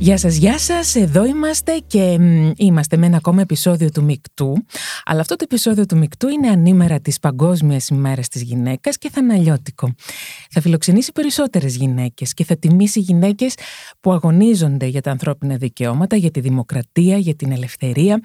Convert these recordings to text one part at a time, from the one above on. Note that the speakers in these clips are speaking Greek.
Γεια σας, γεια σας, εδώ είμαστε και είμαστε με ένα ακόμα επεισόδιο του Μικτού. Αλλά αυτό το επεισόδιο του Μικτού είναι ανήμερα της Παγκόσμιας ημέρας της γυναίκας και θα αναλιώτικο. Θα φιλοξενήσει περισσότερες γυναίκες και θα τιμήσει γυναίκες που αγωνίζονται για τα ανθρώπινα δικαιώματα, για τη δημοκρατία, για την ελευθερία.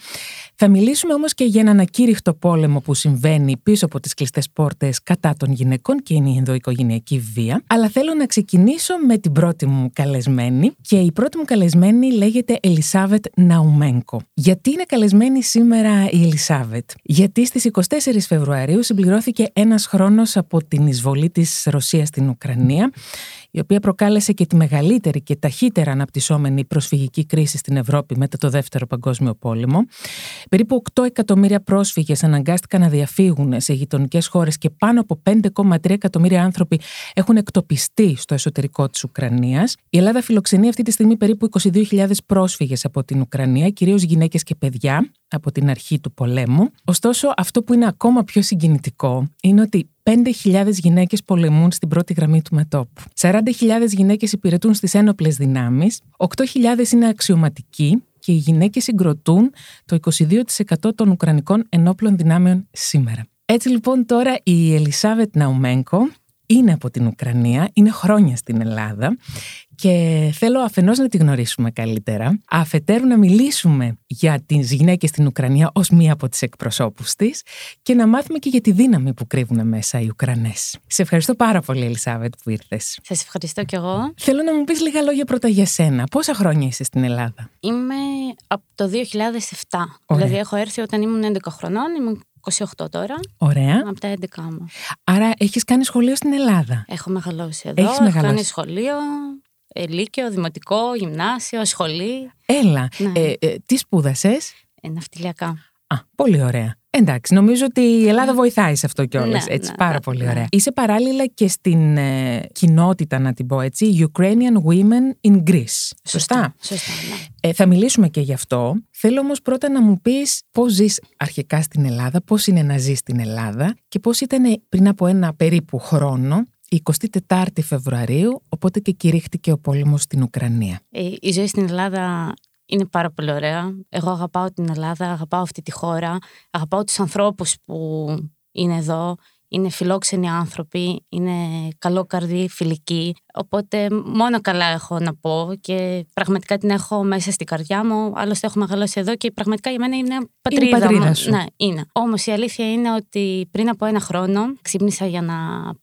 Θα μιλήσουμε όμως και για έναν ακήρυχτο πόλεμο που συμβαίνει πίσω από τις κλειστές πόρτες κατά των γυναικών και είναι η ενδοοικογενειακή βία. Αλλά θέλω να ξεκινήσω με την πρώτη μου καλεσμένη και η πρώτη μου καλεσμένη καλεσμένη λέγεται Ελισάβετ Ναουμένκο. Γιατί είναι καλεσμένη σήμερα η Ελισάβετ; Γιατί στις 24 Φεβρουαρίου συμπληρώθηκε ένας χρόνος από την εισβολή της Ρωσίας στην Ουκρανία η οποία προκάλεσε και τη μεγαλύτερη και ταχύτερα αναπτυσσόμενη προσφυγική κρίση στην Ευρώπη μετά το Δεύτερο Παγκόσμιο Πόλεμο. Περίπου 8 εκατομμύρια πρόσφυγες αναγκάστηκαν να διαφύγουν σε γειτονικές χώρες και πάνω από 5,3 εκατομμύρια άνθρωποι έχουν εκτοπιστεί στο εσωτερικό της Ουκρανίας. Η Ελλάδα φιλοξενεί αυτή τη στιγμή περίπου 22.000 πρόσφυγες από την Ουκρανία, κυρίως γυναίκες και παιδιά, από την αρχή του πολέμου. Ωστόσο, αυτό που είναι ακόμα πιο συγκινητικό είναι ότι 5.000 γυναίκες πολεμούν στην πρώτη γραμμή του μετόπου. 40.000 γυναίκες υπηρετούν στις ένοπλες δυνάμεις, 8.000 είναι αξιωματικοί και οι γυναίκες συγκροτούν το 22% των Ουκρανικών ενόπλων δυνάμεων σήμερα. Έτσι λοιπόν τώρα η Ελισάβετ Ναουμένκο είναι από την Ουκρανία, είναι χρόνια στην Ελλάδα και θέλω αφενός να τη γνωρίσουμε καλύτερα, αφετέρου να μιλήσουμε για τις γυναίκες στην Ουκρανία ως μία από τις εκπροσώπους της και να μάθουμε και για τη δύναμη που κρύβουν μέσα οι Ουκρανές. Σε ευχαριστώ πάρα πολύ Ελισάβετ που ήρθες. Σας ευχαριστώ κι εγώ. Θέλω να μου πεις λίγα λόγια πρώτα για σένα. Πόσα χρόνια είσαι στην Ελλάδα; Είμαι από το 2007. Δηλαδή έχω έρθει όταν ήμουν 11 χρονών, ήμουν 28 τώρα. Ωραία. Από τα 11 μου. Άρα έχεις κάνει σχολείο στην Ελλάδα. Έχω μεγαλώσει εδώ. Έχεις μεγαλώσει. Έχω κάνει σχολείο, ε, λύκειο, δημοτικό, γυμνάσιο, σχολή. Έλα. Ναι. Ε, ε, τι σπούδασες; Ε, ναυτιλιακά. Α, πολύ ωραία. Εντάξει, νομίζω ότι η Ελλάδα βοηθάει σε αυτό κιόλας. Ναι, έτσι, ναι, πάρα ναι, πολύ ναι. ωραία. Είσαι παράλληλα και στην ε, κοινότητα, να την πω έτσι, Ukrainian Women in Greece. Σωστά; Σωστά, ναι. Ε, θα μιλήσουμε και γι' αυτό. Θέλω όμως πρώτα να μου πεις πώς ζεις αρχικά στην Ελλάδα, πώς είναι να ζεις στην Ελλάδα και πώς ήταν πριν από ένα περίπου χρόνο, η 24η Φεβρουαρίου, οπότε και κηρύχτηκε ο πόλεμος στην Ουκρανία. Ε, η ζωή στην Ελλάδα είναι πάρα πολύ ωραία. Εγώ αγαπάω την Ελλάδα, αγαπάω αυτή τη χώρα, αγαπάω τους ανθρώπους που είναι εδώ. Είναι φιλόξενοι άνθρωποι, είναι καλόκαρδοι, φιλικοί. Οπότε μόνο καλά έχω να πω και πραγματικά την έχω μέσα στην καρδιά μου. Άλλωστε έχω μεγαλώσει εδώ και πραγματικά για μένα είναι πατρίδα, πατρίδα μου. σου. Ναι, είναι. Όμως η αλήθεια είναι ότι πριν από ένα χρόνο ξύπνησα για να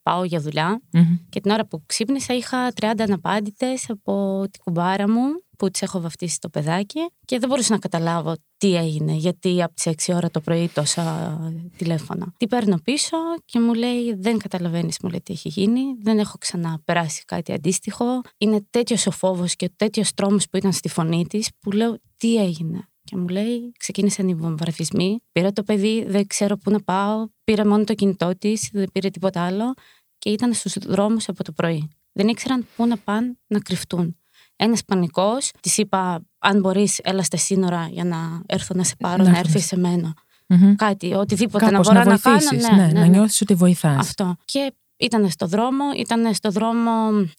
πάω για δουλειά Μμμ. και την ώρα που ξύπνησα είχα 30 αναπάντητες από την κουμπάρα μου που τις έχω βαφτίσει το παιδάκι και δεν μπορούσα να καταλάβω τι έγινε, γιατί από τις 6 ώρα το πρωί τόσα τηλέφωνα. Τι παίρνω πίσω και μου λέει δεν καταλαβαίνεις μου λέει τι έχει γίνει, δεν έχω ξαναπεράσει κάτι αντίστοιχο. Είναι τέτοιος ο φόβος και τέτοιος τρόμος που ήταν στη φωνή της που λέω τι έγινε. Και μου λέει, ξεκίνησαν οι βομβαρδισμοί. Πήρα το παιδί, δεν ξέρω πού να πάω. Πήρα μόνο το κινητό της, δεν πήρε τίποτα άλλο. Και ήταν στους δρόμους από το πρωί. Δεν ήξεραν πού να πάνε να κρυφτούν. Ένας πανικός, της είπα: Αν μπορείς, έλα στα σύνορα για να έρθω να σε πάρω, Να να, έρθεις. έρθεις σε μένα. Μμμ. Κάτι, οτιδήποτε Κάπως να μπορώ να, κάνω. βοηθήσεις, Ναι, ναι, ναι, να ναι. νιώθεις ότι βοηθάς. Αυτό. Και ήταν στο δρόμο, ήταν στο δρόμο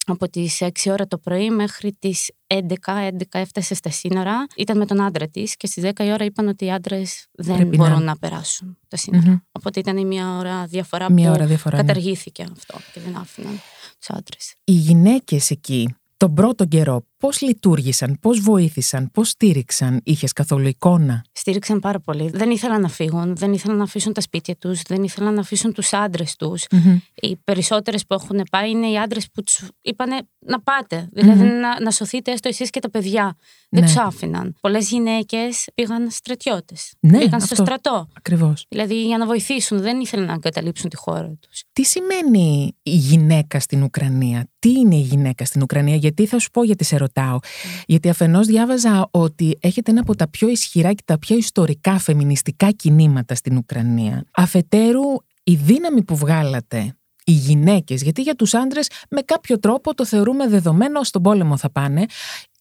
από τις 6 ώρα το πρωί μέχρι τις 11, 11 έφτασε στα σύνορα. Ήταν με τον άντρα της και στις 10 η ώρα είπαν ότι οι άντρες δεν Πρέπει μπορούν να- να, περάσουν τα σύνορα. Μμμ. Οπότε ήταν η μία ώρα διαφορά Μία που ώρα διαφορά, ναι. καταργήθηκε αυτό και δεν άφηναν τους άντρες. Οι γυναίκες εκεί, τον πρώτο καιρό, πώς λειτουργήσαν, πώς βοήθησαν, πώς στήριξαν, είχες καθόλου εικόνα; Στήριξαν πάρα πολύ. Δεν ήθελαν να φύγουν, δεν ήθελαν να αφήσουν τα σπίτια τους, δεν ήθελαν να αφήσουν τους άντρες τους. Μμμ. Οι περισσότερες που έχουν πάει είναι οι άντρες που τους είπανε να πάτε. Δηλαδή Μμμ. να, να σωθείτε έστω εσείς και τα παιδιά. Δεν Ναι. τους άφηναν. Πολλές γυναίκες πήγαν στρατιώτες. Ναι, πήγαν στο αυτό. στρατό. Ακριβώς. Δηλαδή για να βοηθήσουν. Δεν ήθελαν να εγκαταλείψουν τη χώρα τους. Τι σημαίνει η γυναίκα στην Ουκρανία, τι είναι η γυναίκα στην Ουκρανία, γιατί θα σου πω γιατί σε ρωτάω. Γιατί αφενός διάβαζα ότι έχετε ένα από τα πιο ισχυρά και τα πιο ιστορικά φεμινιστικά κινήματα στην Ουκρανία. Αφετέρου, η δύναμη που βγάλατε οι γυναίκες, γιατί για τους άντρες με κάποιο τρόπο το θεωρούμε δεδομένο, στον πόλεμο θα πάνε.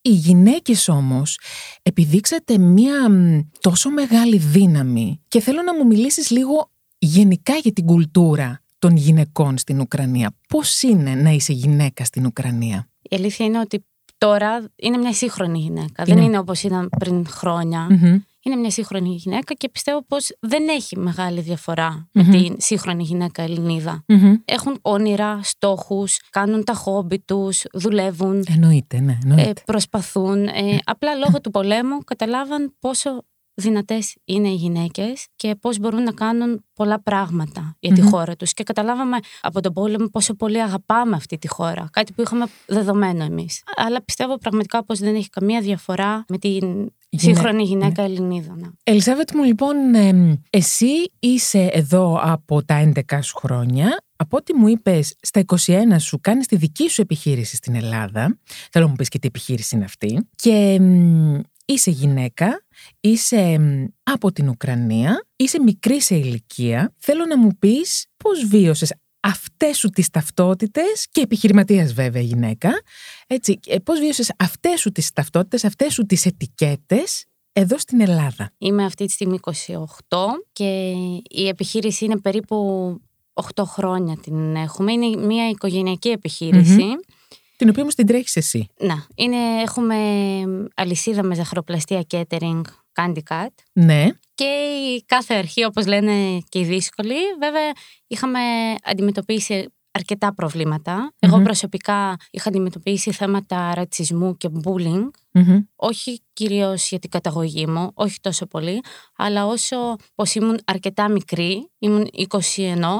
Οι γυναίκες όμως επιδείξατε μία τόσο μεγάλη δύναμη και θέλω να μου μιλήσεις λίγο γενικά για την κουλτούρα των γυναικών στην Ουκρανία. Πώς είναι να είσαι γυναίκα στην Ουκρανία; Η αλήθεια είναι ότι τώρα είναι μια σύγχρονη γυναίκα. Δεν είναι όπως ήταν πριν Είναι μια σύγχρονη γυναίκα και πιστεύω πως δεν έχει μεγάλη με την σύγχρονη γυναίκα Έχουν όνειρα, στόχους, κάνουν τα χόμπι τους, δουλεύουν. Εννοείται, ναι. Εννοείται. Ε, προσπαθούν. Ε, απλά λόγω του πολέμου καταλάβαν πόσο δυνατές είναι οι γυναίκες και πώς μπορούν να κάνουν πολλά πράγματα για τη χώρα τους. Και καταλάβαμε από τον πόλεμο πόσο πολύ αγαπάμε αυτή τη χώρα. Κάτι που είχαμε δεδομένο εμείς. Αλλά πιστεύω πραγματικά πως δεν έχει καμία διαφορά με την σύγχρονη γυναίκα ναι. Ελληνίδα. Ναι. Ελισάβετ μου, λοιπόν, εσύ είσαι εδώ από τα 11 σου χρόνια. Από ό,τι μου είπες, στα 21 σου κάνεις τη δική σου επιχείρηση στην Ελλάδα. Θέλω να μου πεις και τι επιχείρηση είναι αυτή. Και είσαι γυναίκα, είσαι από την Ουκρανία, είσαι μικρή σε ηλικία. Θέλω να μου πεις πώς βίωσες αυτές σου τις ταυτότητες και επιχειρηματίας βέβαια γυναίκα, έτσι, πώς βίωσες αυτές σου τις ταυτότητες, αυτές σου τις ετικέτες εδώ στην Ελλάδα. Είμαι αυτή τη στιγμή 28 και η επιχείρηση είναι περίπου 8 χρόνια την έχουμε. Είναι μια οικογενειακή την οποία όμως την τρέχεις εσύ. Να. Είναι, έχουμε αλυσίδα με ζαχαροπλαστεία catering Candy Cut. Ναι. Και η κάθε αρχή, όπως λένε και οι δύσκολοι, βέβαια είχαμε αντιμετωπίσει αρκετά Εγώ προσωπικά είχα αντιμετωπίσει θέματα ρατσισμού και bullying. Όχι κυρίως για την καταγωγή μου, όχι τόσο πολύ, αλλά όσο πως ήμουν αρκετά μικρή, ήμουν 21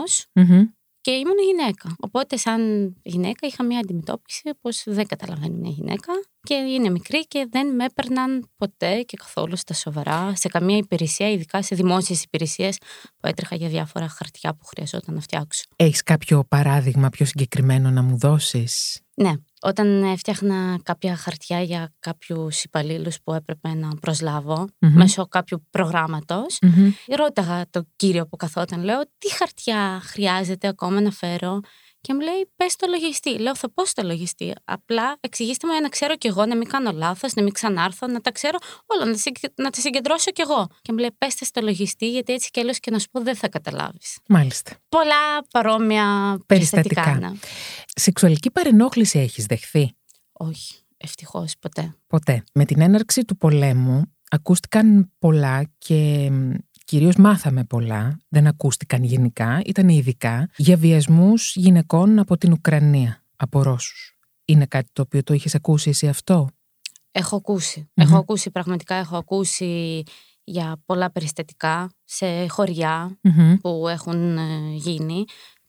και ήμουν γυναίκα. Οπότε, σαν γυναίκα, είχα μια αντιμετώπιση πως δεν καταλαβαίνει μια γυναίκα και είναι μικρή και δεν με έπαιρναν ποτέ και καθόλου στα σοβαρά σε καμία υπηρεσία, ειδικά σε δημόσιες υπηρεσίες που έτρεχα για διάφορα χαρτιά που χρειαζόταν να φτιάξω. Έχεις κάποιο παράδειγμα πιο συγκεκριμένο να μου δώσεις; Ναι. Όταν έφτιαχνα κάποια χαρτιά για κάποιους υπαλλήλους που έπρεπε να προσλαβω μέσω κάποιου προγράμματος, ρώταγα τον κύριο που καθόταν, λέω τι χαρτιά χρειάζεται ακόμα να φέρω και μου λέει, πες το λογιστή. Λέω, θα πω στο λογιστή. Απλά εξηγήστε μου για να ξέρω κι εγώ, να μην κάνω λάθος, να μην ξανάρθω, να τα ξέρω όλα, να, να τα συγκεντρώσω κι εγώ. Και μου λέει, πέστε στο λογιστή, γιατί έτσι κι αλλιώς και να σου πω δεν θα καταλάβεις. Μάλιστα. Πολλά παρόμοια περιστατικά. Ναι. Σεξουαλική παρενόχληση έχεις δεχθεί; Όχι. Ευτυχώς ποτέ. Ποτέ. Με την έναρξη του πολέμου ακούστηκαν πολλά και κυρίως μάθαμε πολλά, δεν ακούστηκαν γενικά, ήταν ειδικά, για βιασμούς γυναικών από την Ουκρανία, από Ρώσους. Είναι κάτι το οποίο το είχες ακούσει εσύ αυτό; Έχω Έχω ακούσει, πραγματικά έχω ακούσει για πολλά περιστατικά σε χωρια που έχουν ε, γίνει.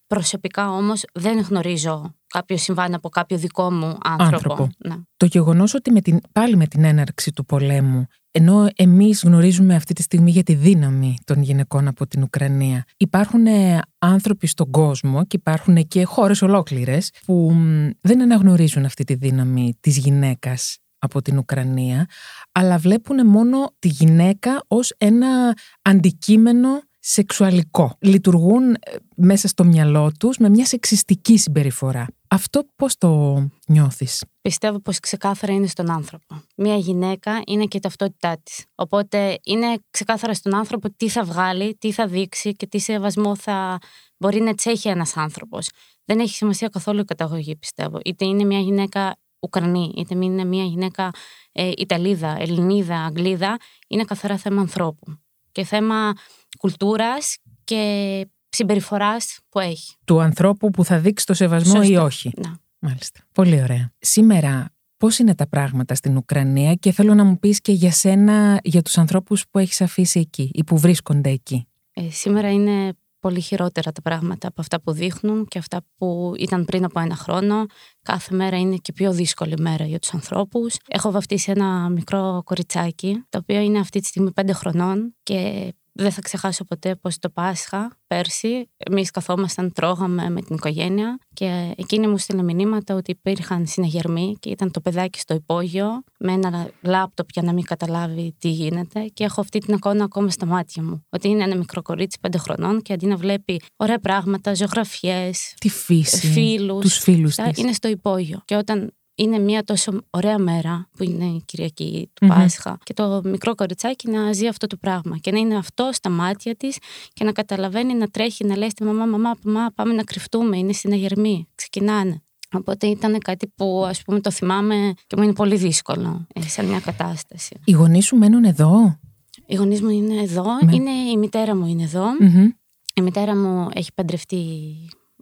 Προσωπικά όμως δεν γνωρίζω κάποιο συμβάν από κάποιο δικό μου άνθρωπο. Ναι. Το γεγονός ότι με την, πάλι με την έναρξη του πολέμου ενώ εμείς γνωρίζουμε αυτή τη στιγμή για τη δύναμη των γυναικών από την Ουκρανία, υπάρχουν ε, άνθρωποι στον κόσμο και υπάρχουν και χώρες ολόκληρες που δεν αναγνωρίζουν αυτή τη δύναμη της γυναίκας από την Ουκρανία, αλλά βλέπουν μόνο τη γυναίκα ως ένα αντικείμενο σεξουαλικό. Λειτουργούν ε, μέσα στο μυαλό τους με μια σεξιστική συμπεριφορά. Αυτό πώς το νιώθεις; Πιστεύω πως ξεκάθαρα είναι στον άνθρωπο. Μια γυναίκα είναι και η ταυτότητά της. Οπότε είναι ξεκάθαρα στον άνθρωπο τι θα βγάλει, τι θα δείξει και τι σεβασμό θα μπορεί να τσέχει ένας άνθρωπος. Δεν έχει σημασία καθόλου η καταγωγή πιστεύω. Είτε είναι μια γυναίκα Ουκρανή, είτε είναι μια γυναίκα ε, Ιταλίδα, Ελληνίδα, Αγγλίδα, είναι καθαρά θέμα ανθρώπου. Και θέμα κουλτούρας και συμπεριφοράς που έχει. Του ανθρώπου που θα δείξει το σεβασμό ή όχι. Να. Μάλιστα. Πολύ ωραία. Σήμερα πώς είναι τα πράγματα στην Ουκρανία και θέλω να μου πεις και για σένα, για τους ανθρώπους που έχεις αφήσει εκεί ή που βρίσκονται εκεί. Ε, σήμερα είναι πολύ χειρότερα τα πράγματα από αυτά που δείχνουν και αυτά που ήταν πριν από ένα χρόνο. Κάθε μέρα είναι και πιο δύσκολη μέρα για τους ανθρώπους. Έχω βαφτίσει ένα μικρό κοριτσάκι, το οποίο είναι αυτή τη στιγμή πέντε χρονών και δεν θα ξεχάσω ποτέ πως το Πάσχα πέρσι εμείς καθόμασταν, τρώγαμε με την οικογένεια και εκείνη μου στείλε μηνύματα ότι υπήρχαν συναγερμοί και ήταν το παιδάκι στο υπόγειο με ένα λάπτοπ για να μην καταλάβει τι γίνεται και έχω αυτή την εικόνα ακόμα στα μάτια μου. Ότι είναι ένα μικρό κορίτσι πέντε χρονών και αντί να βλέπει ωραία πράγματα, ζωγραφιές, Τη φύση, φίλους, τους φίλους αυτά, της. είναι στο υπόγειο. Και όταν είναι μια τόσο ωραία μέρα που είναι η Κυριακή του Μμμ. Πάσχα και το μικρό κοριτσάκι να ζει αυτό το πράγμα και να είναι αυτό στα μάτια της και να καταλαβαίνει να τρέχει να λέει στη μαμά «Μαμά, μαμά, πάμε να κρυφτούμε, είναι συναγερμοί, ξεκινάνε». Οπότε ήταν κάτι που ας πούμε το θυμάμαι και μου είναι πολύ δύσκολο ε, σε μια κατάσταση. Οι γονείς σου μένουν εδώ; Οι γονείς μου είναι εδώ, Ναι. είναι, η μητέρα μου είναι εδώ. Μμμ. Η μητέρα μου έχει παντρευτεί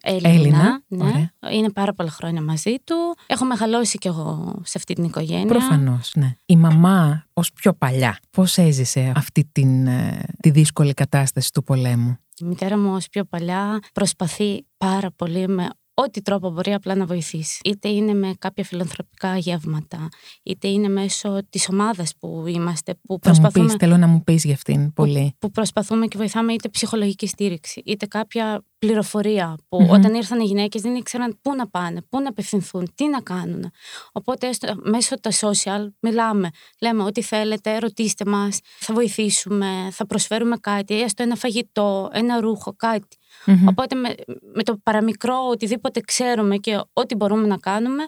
Έλληνα. Έλληνα, ναι. ωραία. Είναι πάρα πολλά χρόνια μαζί του. Έχω μεγαλώσει κι εγώ σε αυτή την οικογένεια. Προφανώς, ναι. Η μαμά ως πιο παλιά, πώς έζησε αυτή την, ε, τη δύσκολη κατάσταση του πολέμου; Η μητέρα μου ως πιο παλιά προσπαθεί πάρα πολύ με ό,τι τρόπο μπορεί απλά να βοηθήσει. Είτε είναι με κάποια φιλανθρωπικά γεύματα, είτε είναι μέσω της ομάδας που είμαστε, που Θα μου προσπαθούμε... πεις, θέλω να μου πεις για αυτήν πολύ. που προσπαθούμε και βοηθάμε είτε ψυχολογική στήριξη, είτε κάποια πληροφορία που Μμμ. όταν ήρθαν οι γυναίκες δεν ήξεραν πού να πάνε, πού να απευθυνθούν, τι να κάνουν. Οπότε έστω, μέσω τα social μιλάμε. Λέμε ό,τι θέλετε, ρωτήστε μας, θα βοηθήσουμε, θα προσφέρουμε κάτι, έστω ένα φαγητό, ένα ρούχο, κάτι. Μμμ. Οπότε με, με το παραμικρό οτιδήποτε ξέρουμε και ό,τι μπορούμε να κάνουμε,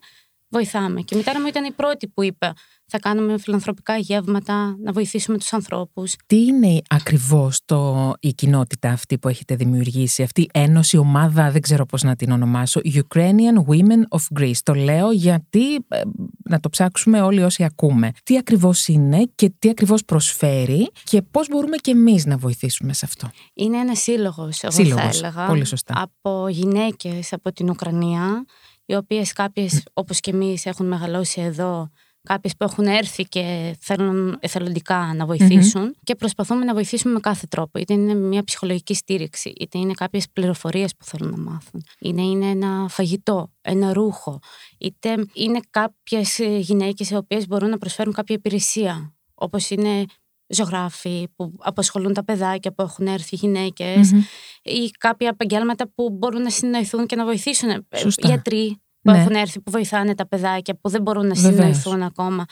βοηθάμε. Και η μητέρα μου ήταν η πρώτη που είπε θα κάνουμε φιλανθρωπικά γεύματα, να βοηθήσουμε τους ανθρώπους. Τι είναι ακριβώς το, η κοινότητα αυτή που έχετε δημιουργήσει, αυτή η ένωση, ομάδα, δεν ξέρω πώς να την ονομάσω, Ukrainian Women of Greece. Το λέω γιατί ε, να το ψάξουμε όλοι όσοι ακούμε. Τι ακριβώς είναι και τι ακριβώς προσφέρει και πώς μπορούμε και εμείς να βοηθήσουμε σε αυτό. Είναι ένας σύλλογος, εγώ Σύλλογος, θα έλεγα. πολύ σωστά. Από γυναίκες από την Ουκρανία, οι οποίες κάποιες όπως και εμείς έχουν μεγαλώσει εδώ, κάποιες που έχουν έρθει και θέλουν εθελοντικά να βοηθησουν και προσπαθούμε να βοηθήσουμε με κάθε τρόπο. Είτε είναι μια ψυχολογική στήριξη, είτε είναι κάποιες πληροφορίες που θέλουν να μάθουν, είτε είναι ένα φαγητό, ένα ρούχο, είτε είναι κάποιες ε, γυναίκες οι οποίες μπορούν να προσφέρουν κάποια υπηρεσία, όπως είναι ζωγράφοι που απασχολούν τα παιδάκια που έχουν έρθει γυναίκες Μμμ. ή κάποια επαγγέλματα που μπορούν να συνοηθούν και να βοηθήσουν. Ε, Σωστά. Γιατροί που Ναι. έχουν έρθει, που βοηθάνε τα παιδάκια, που δεν μπορούν να Βεβαίως. συνοηθούν ακόμα.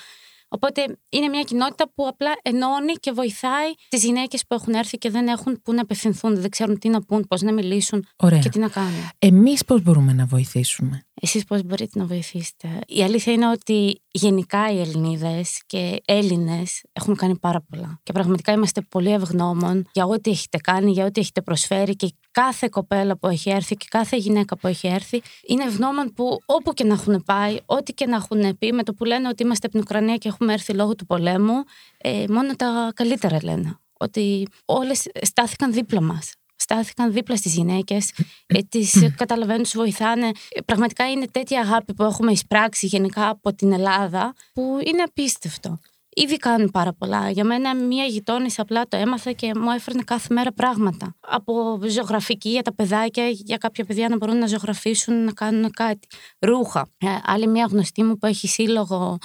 Οπότε είναι μια κοινότητα που απλά ενώνει και βοηθάει τις γυναίκες που έχουν έρθει και δεν έχουν πού να απευθυνθούν, δεν ξέρουν τι να πούν, πώς να μιλήσουν Ωραία. και τι να κάνουν. Εμείς πώς μπορούμε να βοηθήσουμε; Εσείς πώς μπορείτε να βοηθήσετε; Η αλήθεια είναι ότι γενικά οι Ελληνίδες και Έλληνες έχουν κάνει πάρα πολλά. Και πραγματικά είμαστε πολύ ευγνώμων για ό,τι έχετε κάνει, για ό,τι έχετε προσφέρει και κάθε κοπέλα που έχει έρθει και κάθε γυναίκα που έχει έρθει είναι ευγνώμων που όπου και να έχουν πάει, ό,τι και να έχουν πει, με το που λένε ότι είμαστε από την Ουκρανία και έχουμε έρθει λόγω του πολέμου, ε, μόνο τα καλύτερα λένε. Ότι όλες στάθηκαν δίπλα μας στάθηκαν δίπλα στις γυναίκες, ε, τις καταλαβαίνουν, τους βοηθάνε. Ε, Πραγματικά είναι τέτοια αγάπη που έχουμε εισπράξει γενικά από την Ελλάδα που είναι απίστευτο. Ήδη κάνουν πάρα πολλά. Για μένα μία γειτόνισσα απλά το έμαθα και μου έφερνε κάθε μέρα πράγματα. Από ζωγραφική για τα παιδάκια, για κάποια παιδιά να μπορούν να ζωγραφίσουν, να κάνουν κάτι. Ρούχα. Ε, άλλη μία γνωστή μου που έχει σύλλογο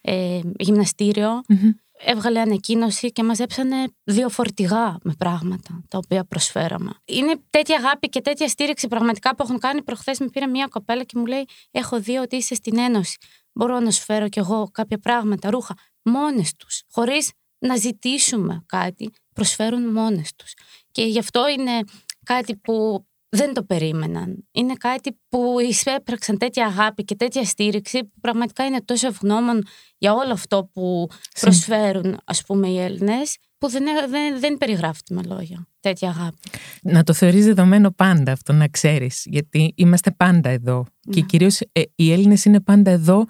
ε, γυμναστήριο, Μμμ. Έβγαλε ανακοίνωση και μαζέψανε δύο φορτηγά με πράγματα τα οποία προσφέραμε. Είναι τέτοια αγάπη και τέτοια στήριξη πραγματικά που έχουν κάνει. Προχθές με πήρε μια κοπέλα και μου λέει: Έχω δει ότι είσαι στην Ένωση. Μπορώ να σου φέρω κι εγώ κάποια πράγματα, ρούχα. Μόνες τους, χωρίς να ζητήσουμε κάτι, προσφέρουν μόνες τους. Και γι' αυτό είναι κάτι που δεν το περίμεναν. Είναι κάτι που εισέπραξαν τέτοια αγάπη και τέτοια στήριξη που πραγματικά είναι τόσο ευγνώμων για όλο αυτό που Συν- προσφέρουν ας πούμε οι Έλληνες που δεν, δεν, δεν περιγράφεται με λόγια τέτοια αγάπη. Να το θεωρείς δεδομένο πάντα αυτό να ξέρεις, γιατί είμαστε πάντα εδώ. Και Ναι. κυρίως ε, οι Έλληνες είναι πάντα εδώ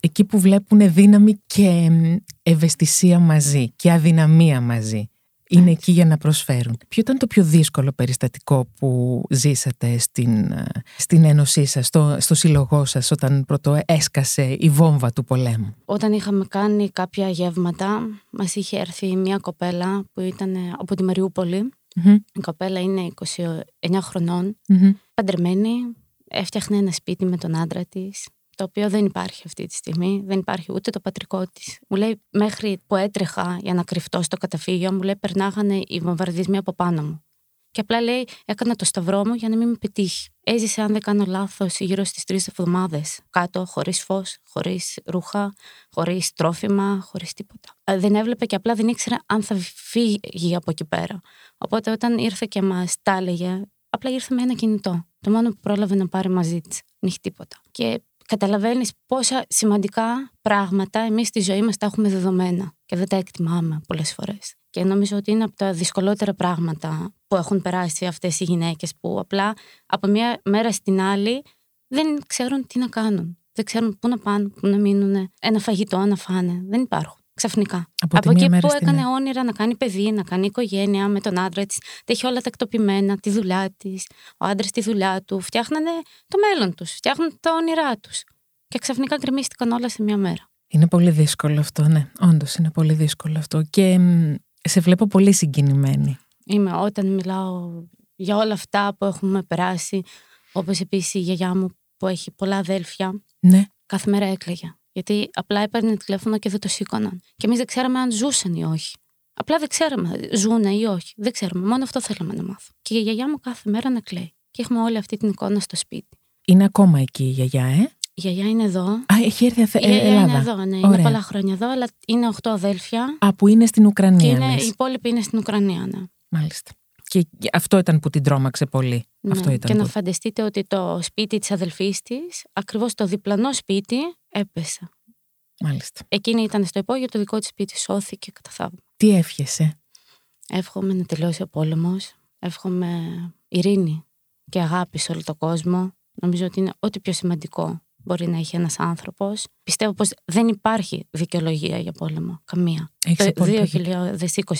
εκεί που βλέπουν δύναμη και μ, ευαισθησία μαζί και αδυναμία μαζί. Είναι εκεί για να προσφέρουν. Ποιο ήταν το πιο δύσκολο περιστατικό που ζήσατε στην, ε, στην ένωσή σας, στο, στο σύλλογό σας, όταν πρώτο έσκασε η βόμβα του πολέμου; Όταν είχαμε κάνει κάποια γεύματα μας είχε έρθει μια κοπέλα που ήταν ε, από τη Μαριούπολη. Μμμ, Η κοπέλα είναι 29 χρονών, μμμ. παντρεμένη, έφτιαχνε ένα σπίτι με τον άντρα της το οποίο δεν υπάρχει αυτή τη στιγμή. Δεν υπάρχει ούτε το πατρικό της. Μου λέει, μέχρι που έτρεχα για να κρυφτώ στο καταφύγιο, μου λέει, περνάγανε οι βομβαρδισμοί από πάνω μου. Και απλά λέει, έκανα το σταυρό μου για να μην με πετύχει. Έζησε, αν δεν κάνω λάθος, γύρω στις τρεις εβδομάδες κάτω, χωρίς φως, χωρίς ρούχα, χωρίς τρόφιμα, χωρίς τίποτα. Ε, δεν έβλεπε και απλά δεν ήξερε αν θα φύγει από εκεί πέρα. Οπότε όταν ήρθε και μας τα έλεγε, απλά ήρθε με ένα κινητό. Το μόνο που πρόλαβε να πάρει μαζί της. Δεν τίποτα. Και καταλαβαίνεις πόσα σημαντικά πράγματα εμείς στη ζωή μας τα έχουμε δεδομένα και δεν τα εκτιμάμε πολλές φορές. Και νομίζω ότι είναι από τα δυσκολότερα πράγματα που έχουν περάσει αυτές οι γυναίκες που απλά από μια μέρα στην άλλη δεν ξέρουν τι να κάνουν. Δεν ξέρουν πού να πάνε, πού να μείνουν, ένα φαγητό να φάνε. Δεν υπάρχουν. Ξαφνικά. Από, από εκεί που έκανε όνειρα να κάνει παιδί, να κάνει οικογένεια με τον άντρα της, τα έχει όλα τακτοποιημένα, τη δουλειά της, ο άντρας τη δουλειά του. Φτιάχνανε το μέλλον τους, φτιάχνουν τα όνειρά τους. Και ξαφνικά γκρεμίστηκαν όλα σε μια μέρα. Είναι πολύ δύσκολο αυτό, ναι. Όντως είναι πολύ δύσκολο αυτό. Και σε βλέπω πολύ συγκινημένη. Είμαι όταν μιλάω για όλα αυτά που έχουμε περάσει, όπως επίσης η γιαγιά μου που έχει πολλά αδέλφια. Ναι. Κάθε μέρα έκλαιγε. Γιατί απλά έπαιρνε τηλέφωνο και δεν το σήκωναν. Και εμείς δεν ξέραμε αν ζούσαν ή όχι. Απλά δεν ξέραμε, ζουν ή όχι. Δεν ξέρουμε. Μόνο αυτό θέλαμε να μάθουμε. Και η γιαγιά μου κάθε μέρα να κλαίει. Και έχουμε όλη αυτή την εικόνα στο σπίτι. Είναι ακόμα εκεί η γιαγιά, ε; Η γιαγιά είναι εδώ. Α, έχει έρθει αθ... Η γιαγιά είναι εδώ, ναι. Είναι πολλά χρόνια εδώ, αλλά είναι 8 αδέλφια. Α, που είναι στην Ουκρανία. Και είναι, οι υπόλοιποι είναι στην Ουκρανία, ναι. Μάλιστα. Και αυτό ήταν που την τρόμαξε πολύ. Ναι. Αυτό ήταν και που... να φανταστείτε ότι το σπίτι της αδελφής της, ακριβώς το διπλανό σπίτι, έπεσε. Μάλιστα. Εκείνη ήταν στο υπόγειο, το δικό της σπίτι σώθηκε κατά θαύμα. Τι εύχεσαι; Εύχομαι να τελειώσει ο πόλεμος. Εύχομαι ειρήνη και αγάπη σε όλο τον κόσμο. Νομίζω ότι είναι ό,τι πιο σημαντικό μπορεί να έχει ένας άνθρωπος. Πιστεύω πως δεν υπάρχει δικαιολογία για πόλεμο. Καμία. Έχεις το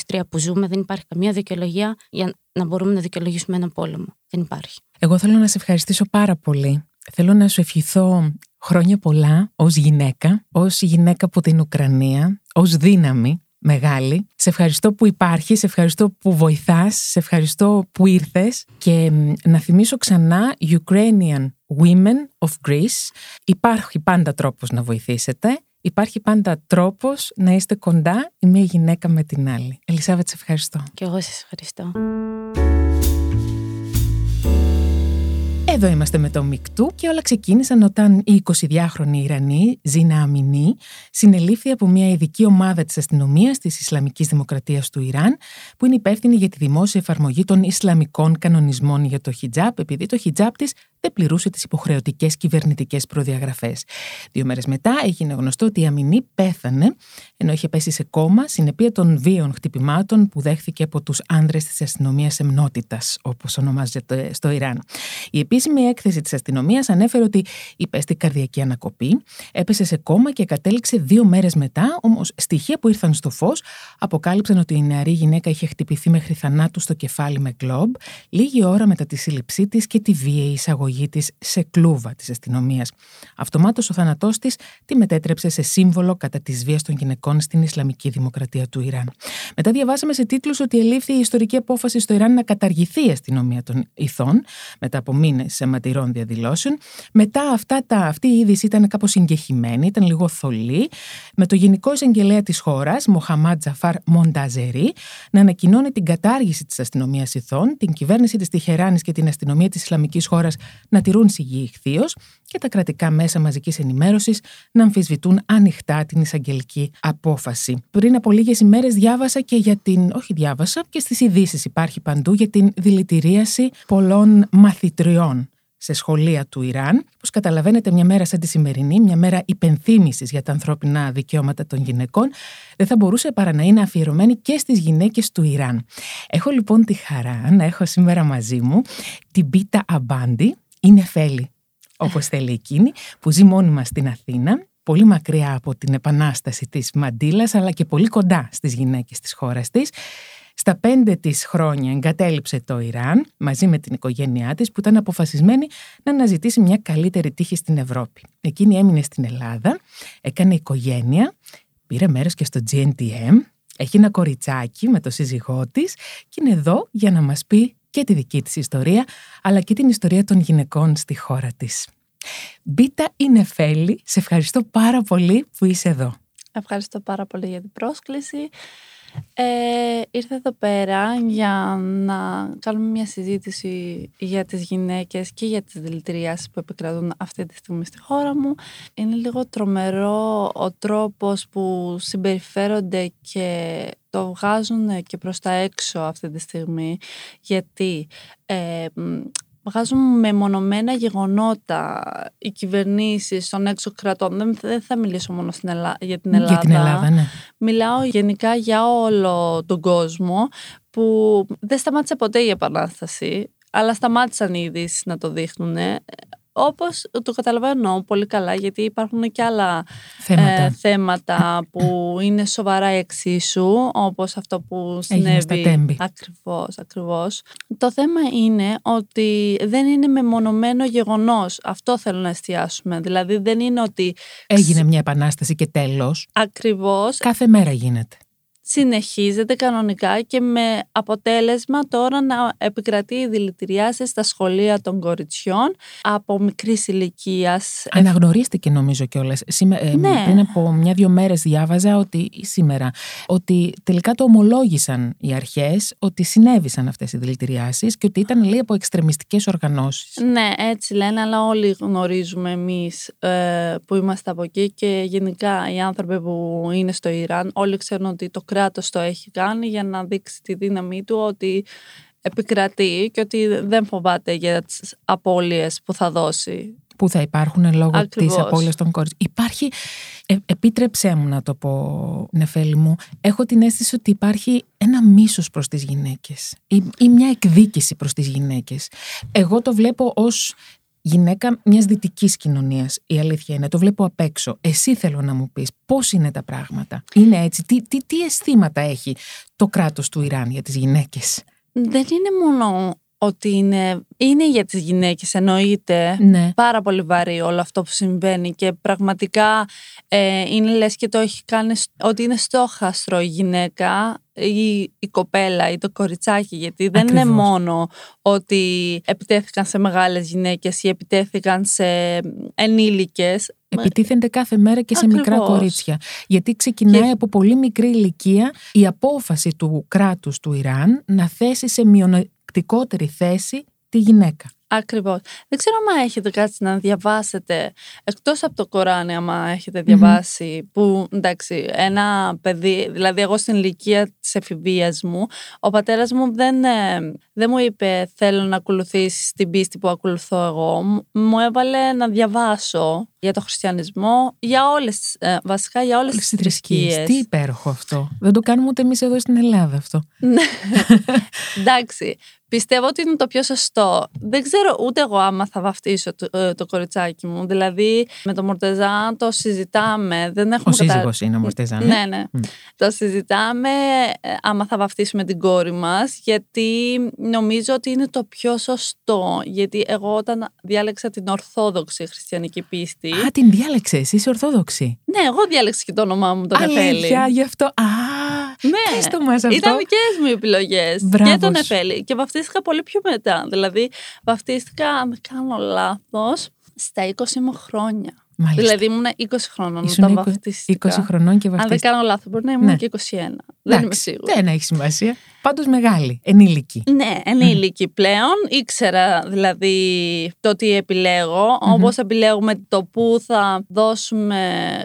2023 που ζούμε δεν υπάρχει καμία δικαιολογία για να μπορούμε να δικαιολογήσουμε έναν πόλεμο. Δεν υπάρχει. Εγώ θέλω να σε ευχαριστήσω πάρα πολύ. Θέλω να σου ευχηθώ χρόνια πολλά ως γυναίκα, ως γυναίκα από την Ουκρανία, ως δύναμη μεγάλη. Σε ευχαριστώ που υπάρχεις, σε ευχαριστώ που βοηθάς, σε ευχαριστώ που ήρθες και να θυμίσω ξανά Ukrainian Women of Greece. Υπάρχει πάντα τρόπος να βοηθήσετε. Υπάρχει πάντα τρόπος να είστε κοντά η μία γυναίκα με την άλλη. Ελισάβετ, σε ευχαριστώ. Και εγώ σας ευχαριστώ. Εδώ είμαστε με το Μικτού και όλα ξεκίνησαν όταν η 22χρονη Ιρανή, Ζίνα Αμινή, συνελήφθη από μια ειδική ομάδα της αστυνομίας της Ισλαμικής Δημοκρατίας του Ιράν, που είναι υπεύθυνη για τη δημόσια εφαρμογή των Ισλαμικών κανονισμών για το χιτζάπ, επειδή το χιτζάπ της δεν πληρούσε τις υποχρεωτικές κυβερνητικές προδιαγραφές. Δύο μέρες μετά έγινε γνωστό ότι η Αμινή πέθανε, ενώ είχε πέσει σε κόμμα συνεπία των βίων χτυπημάτων που δέχθηκε από τους άνδρες της αστυνομίας εμνότητας, όπως ονομάζεται στο Ιράν. Η επίσημη έκθεση της αστυνομίας ανέφερε ότι υπέστη καρδιακή ανακοπή, έπεσε σε κόμμα και κατέληξε δύο μέρες μετά, όμως στοιχεία που ήρθαν στο φως αποκάλυψαν ότι η νεαρή γυναίκα είχε χτυπηθεί μέχρι θανάτου στο κεφάλι με γκλόμπ, λίγη ώρα μετά τη σύλληψή της και τη βίαιη εισαγωγή εισαγωγή της σε κλούβα της αστυνομίας. Αυτομάτως ο θάνατός της τη μετέτρεψε σε σύμβολο κατά της βίας των γυναικών στην Ισλαμική Δημοκρατία του Ιράν. Μετά διαβάσαμε σε τίτλους ότι ελήφθη η ιστορική απόφαση στο Ιράν να καταργηθεί η αστυνομία των ηθών, μετά από μήνες αιματηρών διαδηλώσεων. Μετά αυτά τα, αυτή η είδηση ήταν κάπως συγκεχημένη, ήταν λίγο θολή, με το Γενικό Εισαγγελέα της χώρας, Μοχαμάτ Τζαφάρ Μονταζερή, να ανακοινώνει την κατάργηση της αστυνομίας ηθών, την κυβέρνηση της Τυχεράνη και την αστυνομία της Ισλαμικής χώρας να τηρούν σιγή ηχθείως και τα κρατικά μέσα μαζικής ενημέρωσης να αμφισβητούν ανοιχτά την εισαγγελική απόφαση. Πριν από λίγες ημέρες διάβασα και για την. Όχι, διάβασα και στις ειδήσεις υπάρχει παντού για την δηλητηρίαση πολλών μαθητριών σε σχολεία του Ιράν. Όπως καταλαβαίνετε, μια μέρα σαν τη σημερινή, μια μέρα υπενθύμησης για τα ανθρώπινα δικαιώματα των γυναικών, δεν θα μπορούσε παρά να είναι αφιερωμένη και στις γυναίκες του Ιράν. Έχω λοιπόν τη χαρά να έχω σήμερα μαζί μου την Πίτα Αμπάντη, είναι Φέλη, όπως θέλει εκείνη, που ζει μόνιμα στην Αθήνα, πολύ μακριά από την επανάσταση της Μαντίλας, αλλά και πολύ κοντά στις γυναίκες της χώρας της. Στα πέντε της χρόνια εγκατέλειψε το Ιράν μαζί με την οικογένειά της που ήταν αποφασισμένη να αναζητήσει μια καλύτερη τύχη στην Ευρώπη. Εκείνη έμεινε στην Ελλάδα, έκανε οικογένεια, πήρε μέρος και στο GNTM, έχει ένα κοριτσάκι με το σύζυγό της και είναι εδώ για να μας πει και τη δική της ιστορία, αλλά και την ιστορία των γυναικών στη χώρα της. Μπίτα είναι Νεφέλη, σε ευχαριστώ πάρα πολύ που είσαι εδώ. Ευχαριστώ πάρα πολύ για την πρόσκληση. Ε, ήρθα εδώ πέρα για να κάνουμε μια συζήτηση για τις γυναίκες και για τις δηλητηριάσεις που επικρατούν αυτή τη στιγμή στη χώρα μου. Είναι λίγο τρομερό ο τρόπος που συμπεριφέρονται και το βγάζουν και προς τα έξω αυτή τη στιγμή γιατί ε, βγάζουν μεμονωμένα γεγονότα οι κυβερνήσεις των έξω κρατών. Δεν, θα μιλήσω μόνο στην για την Ελλάδα. Για την Ελλάδα, ναι. Μιλάω γενικά για όλο τον κόσμο που δεν σταμάτησε ποτέ η Επανάσταση αλλά σταμάτησαν οι ειδήσει να το δείχνουν. Όπως το καταλαβαίνω πολύ καλά, γιατί υπάρχουν και άλλα θέματα, θέματα που είναι σοβαρά εξίσου, όπως αυτό που συνέβη. Ακριβώς, ακριβώς. Το θέμα είναι ότι δεν είναι μεμονωμένο γεγονός. Αυτό θέλω να εστιάσουμε. Δηλαδή δεν είναι ότι. Έγινε μια επανάσταση και τέλος. Ακριβώς. Κάθε μέρα γίνεται συνεχίζεται κανονικά και με αποτέλεσμα τώρα να επικρατεί η δηλητηριάση στα σχολεία των κοριτσιών από μικρής ηλικίας. Αναγνωρίστηκε νομίζω κιόλας. Ε, ναι. Πριν από μια-δυο μέρες διάβαζα ότι σήμερα ότι τελικά το ομολόγησαν οι αρχές ότι συνέβησαν αυτές οι δηλητηριάσεις και ότι ήταν λέει από εξτρεμιστικές οργανώσεις. Ναι, έτσι λένε, αλλά όλοι γνωρίζουμε εμείς ε, που είμαστε από εκεί και γενικά οι άνθρωποι που είναι στο Ιράν, όλοι ξέρουν ότι το κράτος το έχει κάνει για να δείξει τη δύναμή του ότι επικρατεί και ότι δεν φοβάται για τις απώλειες που θα δώσει. Που θα υπάρχουν λόγω Ακριβώς. της απώλειας των κοριτσιών. Υπάρχει, ε, επίτρεψέ μου να το πω Νεφέλη μου, έχω την αίσθηση ότι υπάρχει ένα μίσος προς τις γυναίκες ή, ή μια εκδίκηση προς τις γυναίκες. Εγώ το βλέπω ως γυναίκα μιας δυτικής κοινωνίας. Η αλήθεια είναι. Το βλέπω απ' έξω. Εσύ θέλω να μου πεις πώς είναι τα πράγματα; Είναι έτσι. Τι, τι, τι αισθήματα έχει το κράτος του Ιράν για τις γυναίκες; Δεν είναι μόνο ότι είναι, είναι για τις γυναίκες εννοείται ναι. πάρα πολύ βαρύ όλο αυτό που συμβαίνει και πραγματικά ε, είναι λες και το έχει κάνει ότι είναι στόχαστρο η γυναίκα ή η κοπέλα ή το κοριτσάκι γιατί δεν είναι μόνο ότι επιτέθηκαν σε μεγάλες γυναίκες ή επιτέθηκαν σε ενήλικες Επιτίθενται κάθε μέρα και σε μικρά κορίτσια. Γιατί ξεκινάει από πολύ μικρή ηλικία η απόφαση του κράτους του Ιράν να θέσει σε μειονεκτικότερη θέση τη γυναίκα. Ακριβώς. Δεν ξέρω αν έχετε κάτι να διαβάσετε εκτός από το Κοράνι, άμα έχετε που εντάξει, ένα παιδί, δηλαδή εγώ στην ηλικία της εφηβείας μου, ο πατέρας μου δεν, ε, δεν μου είπε θέλω να ακολουθήσεις την πίστη που ακολουθώ εγώ. Μου έβαλε να διαβάσω για το χριστιανισμό, για όλες, ε, βασικά για όλες, τις θρησκείες. Τι υπέροχο αυτό. Δεν το κάνουμε ούτε εμείς εδώ στην Ελλάδα αυτό. Ναι. Εντάξει. Πιστεύω ότι είναι το πιο σωστό. Δεν ξέρω ούτε εγώ άμα θα βαφτίσω το, ε, το κοριτσάκι μου. Δηλαδή με το Μορτεζάν το συζητάμε. Δεν έχουμε ο σύζυγος είναι ο Μορτεζάν. Ναι, ναι. Το συζητάμε ε, άμα θα βαφτίσουμε την κόρη μας γιατί νομίζω ότι είναι το πιο σωστό. Γιατί εγώ όταν διάλεξα την Ορθόδοξη χριστιανική πίστη Α, την διάλεξε, είσαι Ορθόδοξη. Ναι, εγώ διάλεξα και το όνομά μου, τον Νεφέλη. Αλήθεια, γι' αυτό. Α, ναι, το μας αυτό. Ήταν δικές μου επιλογές. Και τον Νεφέλη. Και βαφτίστηκα πολύ πιο μετά. Δηλαδή, βαφτίστηκα, αν δεν κάνω λάθος, στα 20 μου χρόνια. Μάλιστα. Δηλαδή ήμουν 20 χρονών Ήσουν όταν βαφτίστηκα. 20 χρονών και βαφτίστηκα. Αν δεν κάνω λάθος, μπορεί να ήμουν ναι. και 21. Δεν είμαι σίγουρη. Δεν έχει σημασία. Πάντως μεγάλη, ενήλικη. Ναι, ενήλικη πλέον. Ήξερα δηλαδή το τι επιλέγω. Mm-hmm. Όπως επιλέγουμε το πού θα δώσουμε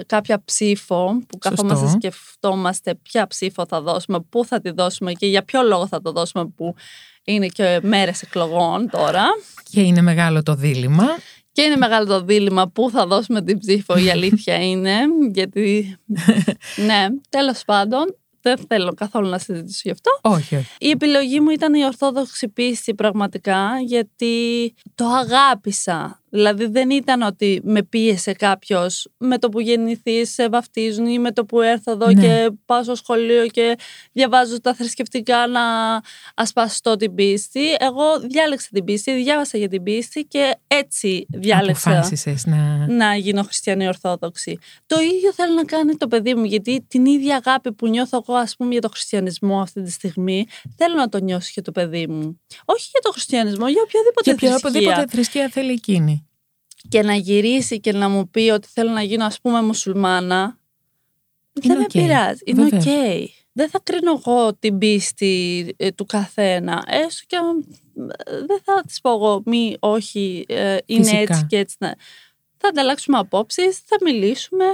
κάποια ψήφο, που καθόμαστε σκεφτόμαστε ποια ψήφο θα δώσουμε, πού θα τη δώσουμε και για ποιο λόγο θα το δώσουμε, που είναι και μέρες εκλογών τώρα. Και είναι μεγάλο το δίλημα. Και είναι μεγάλο το δίλημα πού θα δώσουμε την ψήφο, η αλήθεια είναι. Γιατί. ναι, τέλος πάντων, δεν θέλω καθόλου να συζητήσω γι' αυτό. Όχι, όχι. Η επιλογή μου ήταν η Ορθόδοξη πίστη πραγματικά, γιατί το αγάπησα. Δηλαδή δεν ήταν ότι με πίεσε κάποιος με το που γεννηθείς, σε βαφτίζουν ή με το που έρθω εδώ ναι. και πάω στο σχολείο και διαβάζω τα θρησκευτικά να ασπαστώ την πίστη. Εγώ διάλεξα την πίστη, διάβασα για την πίστη και έτσι διάλεξα να... να γίνω χριστιανή Ορθόδοξη. Το ίδιο θέλω να κάνει το παιδί μου, γιατί την ίδια αγάπη που νιώθω εγώ, ας πούμε, για το χριστιανισμό αυτή τη στιγμή, θέλω να το νιώσει και το παιδί μου. Όχι για το χριστιανισμό, για οποιαδήποτε για θρησκεία. Για οποιαδήποτε θρησκεία θέλει εκείνη. Και να γυρίσει και να μου πει ότι θέλω να γίνω ας πούμε μουσουλμάνα, Είναι δεν με οκ. πειράζει. Είναι οκ. Βεβαίως. Δεν θα κρίνω εγώ την πίστη ε, του καθένα. Έστω και αν ε, δεν θα της πω εγώ μη, όχι, ε, είναι Φυσικά. έτσι και έτσι. ναι. Θα ανταλλάξουμε απόψεις, θα μιλήσουμε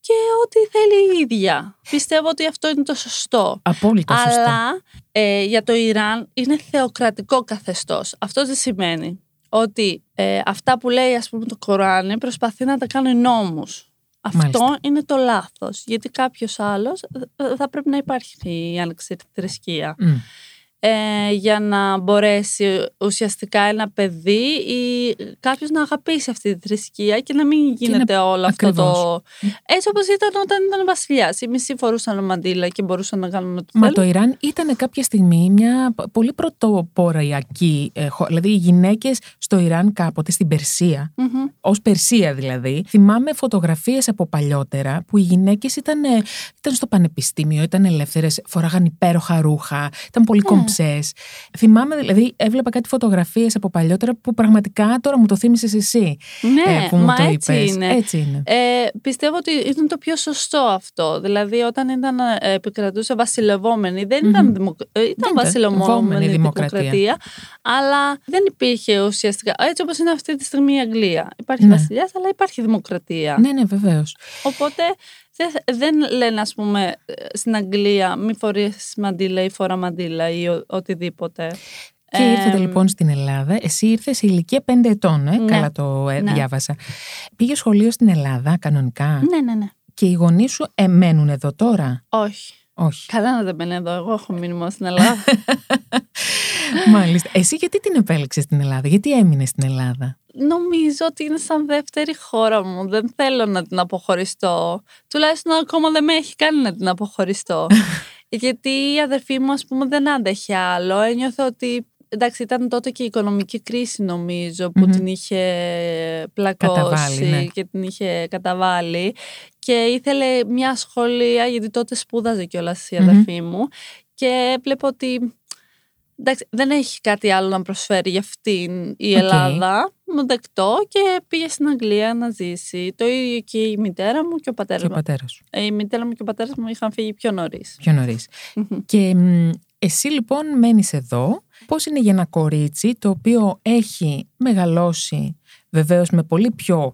και ό,τι θέλει η ίδια. Πιστεύω ότι αυτό είναι το σωστό. Απόλυτα σωστό. Αλλά ε, για το Ιράν είναι θεοκρατικό καθεστώς. Αυτό τι σημαίνει. Ότι ε, αυτά που λέει ας πούμε το Κοράνι προσπαθεί να τα κάνει νόμους. Αυτό Μάλιστα. είναι το λάθος. Γιατί κάποιος άλλος ε, θα πρέπει να υπάρχει η ανεξάρτητη θρησκεία. Μμ. Ε, για να μπορέσει ουσιαστικά ένα παιδί ή κάποιος να αγαπήσει αυτή τη θρησκεία και να μην γίνεται όλο αυτό το... ακριβώς. Έτσι όπως ήταν όταν ήταν βασιλιάς. Οι μισοί φορούσαν μαντήλα και μπορούσαν να κάνουν ό,τι Μα θέλουν. το Ιράν ήταν κάποια στιγμή μια π- πολύ πρωτοποριακή ε, χώρα. Δηλαδή, οι γυναίκες στο Ιράν κάποτε, στην Περσία, Μμμ. ως Περσία δηλαδή, θυμάμαι φωτογραφίες από παλιότερα που οι γυναίκες ήταν, ε, ήταν στο πανεπιστήμιο, ήταν ελεύθερες, φοράγαν υπέροχα ρούχα, ήταν πολύ Ναι. Κομψέ. Θυμάμαι δηλαδή, έβλεπα κάτι φωτογραφίες από παλιότερα που πραγματικά τώρα μου το θύμισες εσύ. Ναι, ε, που μου μα το έτσι είπες. είναι. Έτσι είναι. Ε, πιστεύω ότι ήταν το πιο σωστό αυτό. Δηλαδή, όταν ήταν, ε, επικρατούσε βασιλευόμενη, δεν ήταν, Μμμ. δημοκ... ε, ήταν ήταν βασιλευόμενη βόμενη δημοκρατία. δημοκρατία. αλλά δεν υπήρχε ουσιαστικά. Έτσι όπως είναι αυτή τη στιγμή η Αγγλία. Υπάρχει Ναι. βασιλιάς, αλλά υπάρχει δημοκρατία. Ναι, ναι, βεβαίως. Οπότε δεν, δεν λένε, ας πούμε, ε, στην Αγγλία μη φορείς μαντήλα ή φορά μαντήλα ή ο- οτιδήποτε. Και Ε, ήρθετε λοιπόν στην Ελλάδα. Εσύ ήρθες σε ηλικία 5 ετών, ε, Ναι. καλά το ε, Ναι. διάβασα. Πήγες σχολείο στην Ελλάδα κανονικά; Ναι, ναι, ναι. Και οι γονείς σου ε, μένουν εδώ τώρα; Όχι. Όχι. Καλά να δεν μένει εδώ. Εγώ έχω μείνει μόνο στην Ελλάδα. Μάλιστα. Εσύ γιατί την επέλεξες στην Ελλάδα, γιατί έμεινες στην Ελλάδα; Νομίζω ότι είναι σαν δεύτερη χώρα μου. Δεν θέλω να την αποχωριστώ. Τουλάχιστον ακόμα δεν με έχει κάνει να την αποχωριστώ. Γιατί η αδερφή μου, ας πούμε, δεν άντεχε άλλο. Ένιωθε ότι. Εντάξει, ήταν τότε και η οικονομική κρίση, νομίζω, που Μμμ. την είχε πλακώσει Καταβάλει, ναι. και την είχε καταβάλει. Και ήθελε μια σχολεία, γιατί τότε σπούδαζε κιόλας η Μμμ. αδερφή μου. Και έβλεπε ότι εντάξει, δεν έχει κάτι άλλο να προσφέρει για αυτήν η Οκ. Ελλάδα. Μου δεκτό και πήγε στην Αγγλία να ζήσει. Το ίδιο και η μητέρα μου και ο πατέρας Και ο μου. πατέρας σου. Ε, Η μητέρα μου και ο πατέρας μου είχαν φύγει πιο νωρίς. Πιο νωρίς. Και μ, εσύ λοιπόν μένεις εδώ. Πώς είναι για ένα κορίτσι το οποίο έχει μεγαλώσει βεβαίως με πολύ πιο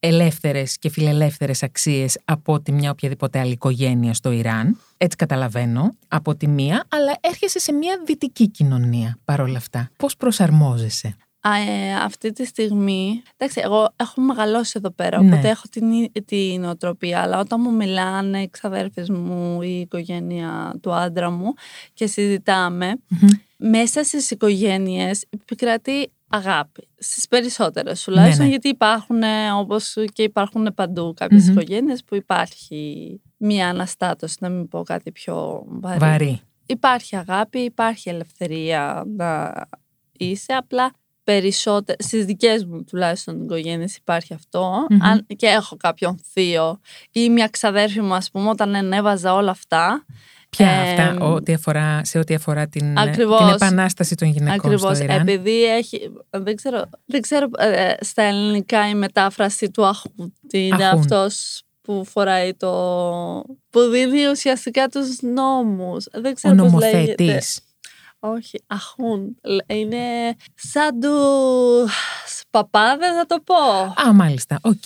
ελεύθερες και φιλελεύθερες αξίες από ότι μια οποιαδήποτε άλλη οικογένεια στο Ιράν; Έτσι καταλαβαίνω από τη μία, αλλά έρχεσαι σε μια δυτική κοινωνία παρόλα αυτά. Πώς προσαρμόζεσαι; Α, ε, αυτή τη στιγμή, εντάξει, εγώ έχω μεγαλώσει εδώ πέρα, Ναι. οπότε έχω την, ι- την νοοτροπία, αλλά όταν μου μιλάνε οι ξαδέρφες μου ή η οικογένεια του άντρα μου και συζητάμε, μέσα στις οικογένειες επικρατεί αγάπη. Στις περισσότερες τουλάχιστον, Ναι, ναι. γιατί υπάρχουν, ε, όπως και υπάρχουν παντού κάποιες Μμμ. οικογένειες που υπάρχει μία αναστάτωση, να μην πω κάτι πιο βαρύ. Βαρύ. Υπάρχει αγάπη, υπάρχει ελευθερία να είσαι, απλά περισσότερο, στις δικές μου τουλάχιστον οικογένειες υπάρχει αυτό. Μμμ. Αν, και έχω κάποιον θείο ή μια ξαδέρφη μου, ας πούμε, όταν ενέβαζα όλα αυτά. Ποια Ε, αυτά ό,τι αφορά, σε ό,τι αφορά την, Ακριβώς. την επανάσταση των γυναικών Ακριβώς, στο Ιράν. επειδή έχει, δεν ξέρω, δεν ξέρω ε, στα ελληνικά η μετάφραση του αχούν, τι είναι Αχούν. αυτός που φοράει το... που δίνει ουσιαστικά τους νόμους. Δεν Ο ξέρω πώς λέγεται. Νομοθέτης. Όχι, αχούν. Είναι σαν τους παπάδες να το πω. Α, μάλιστα. Οκ.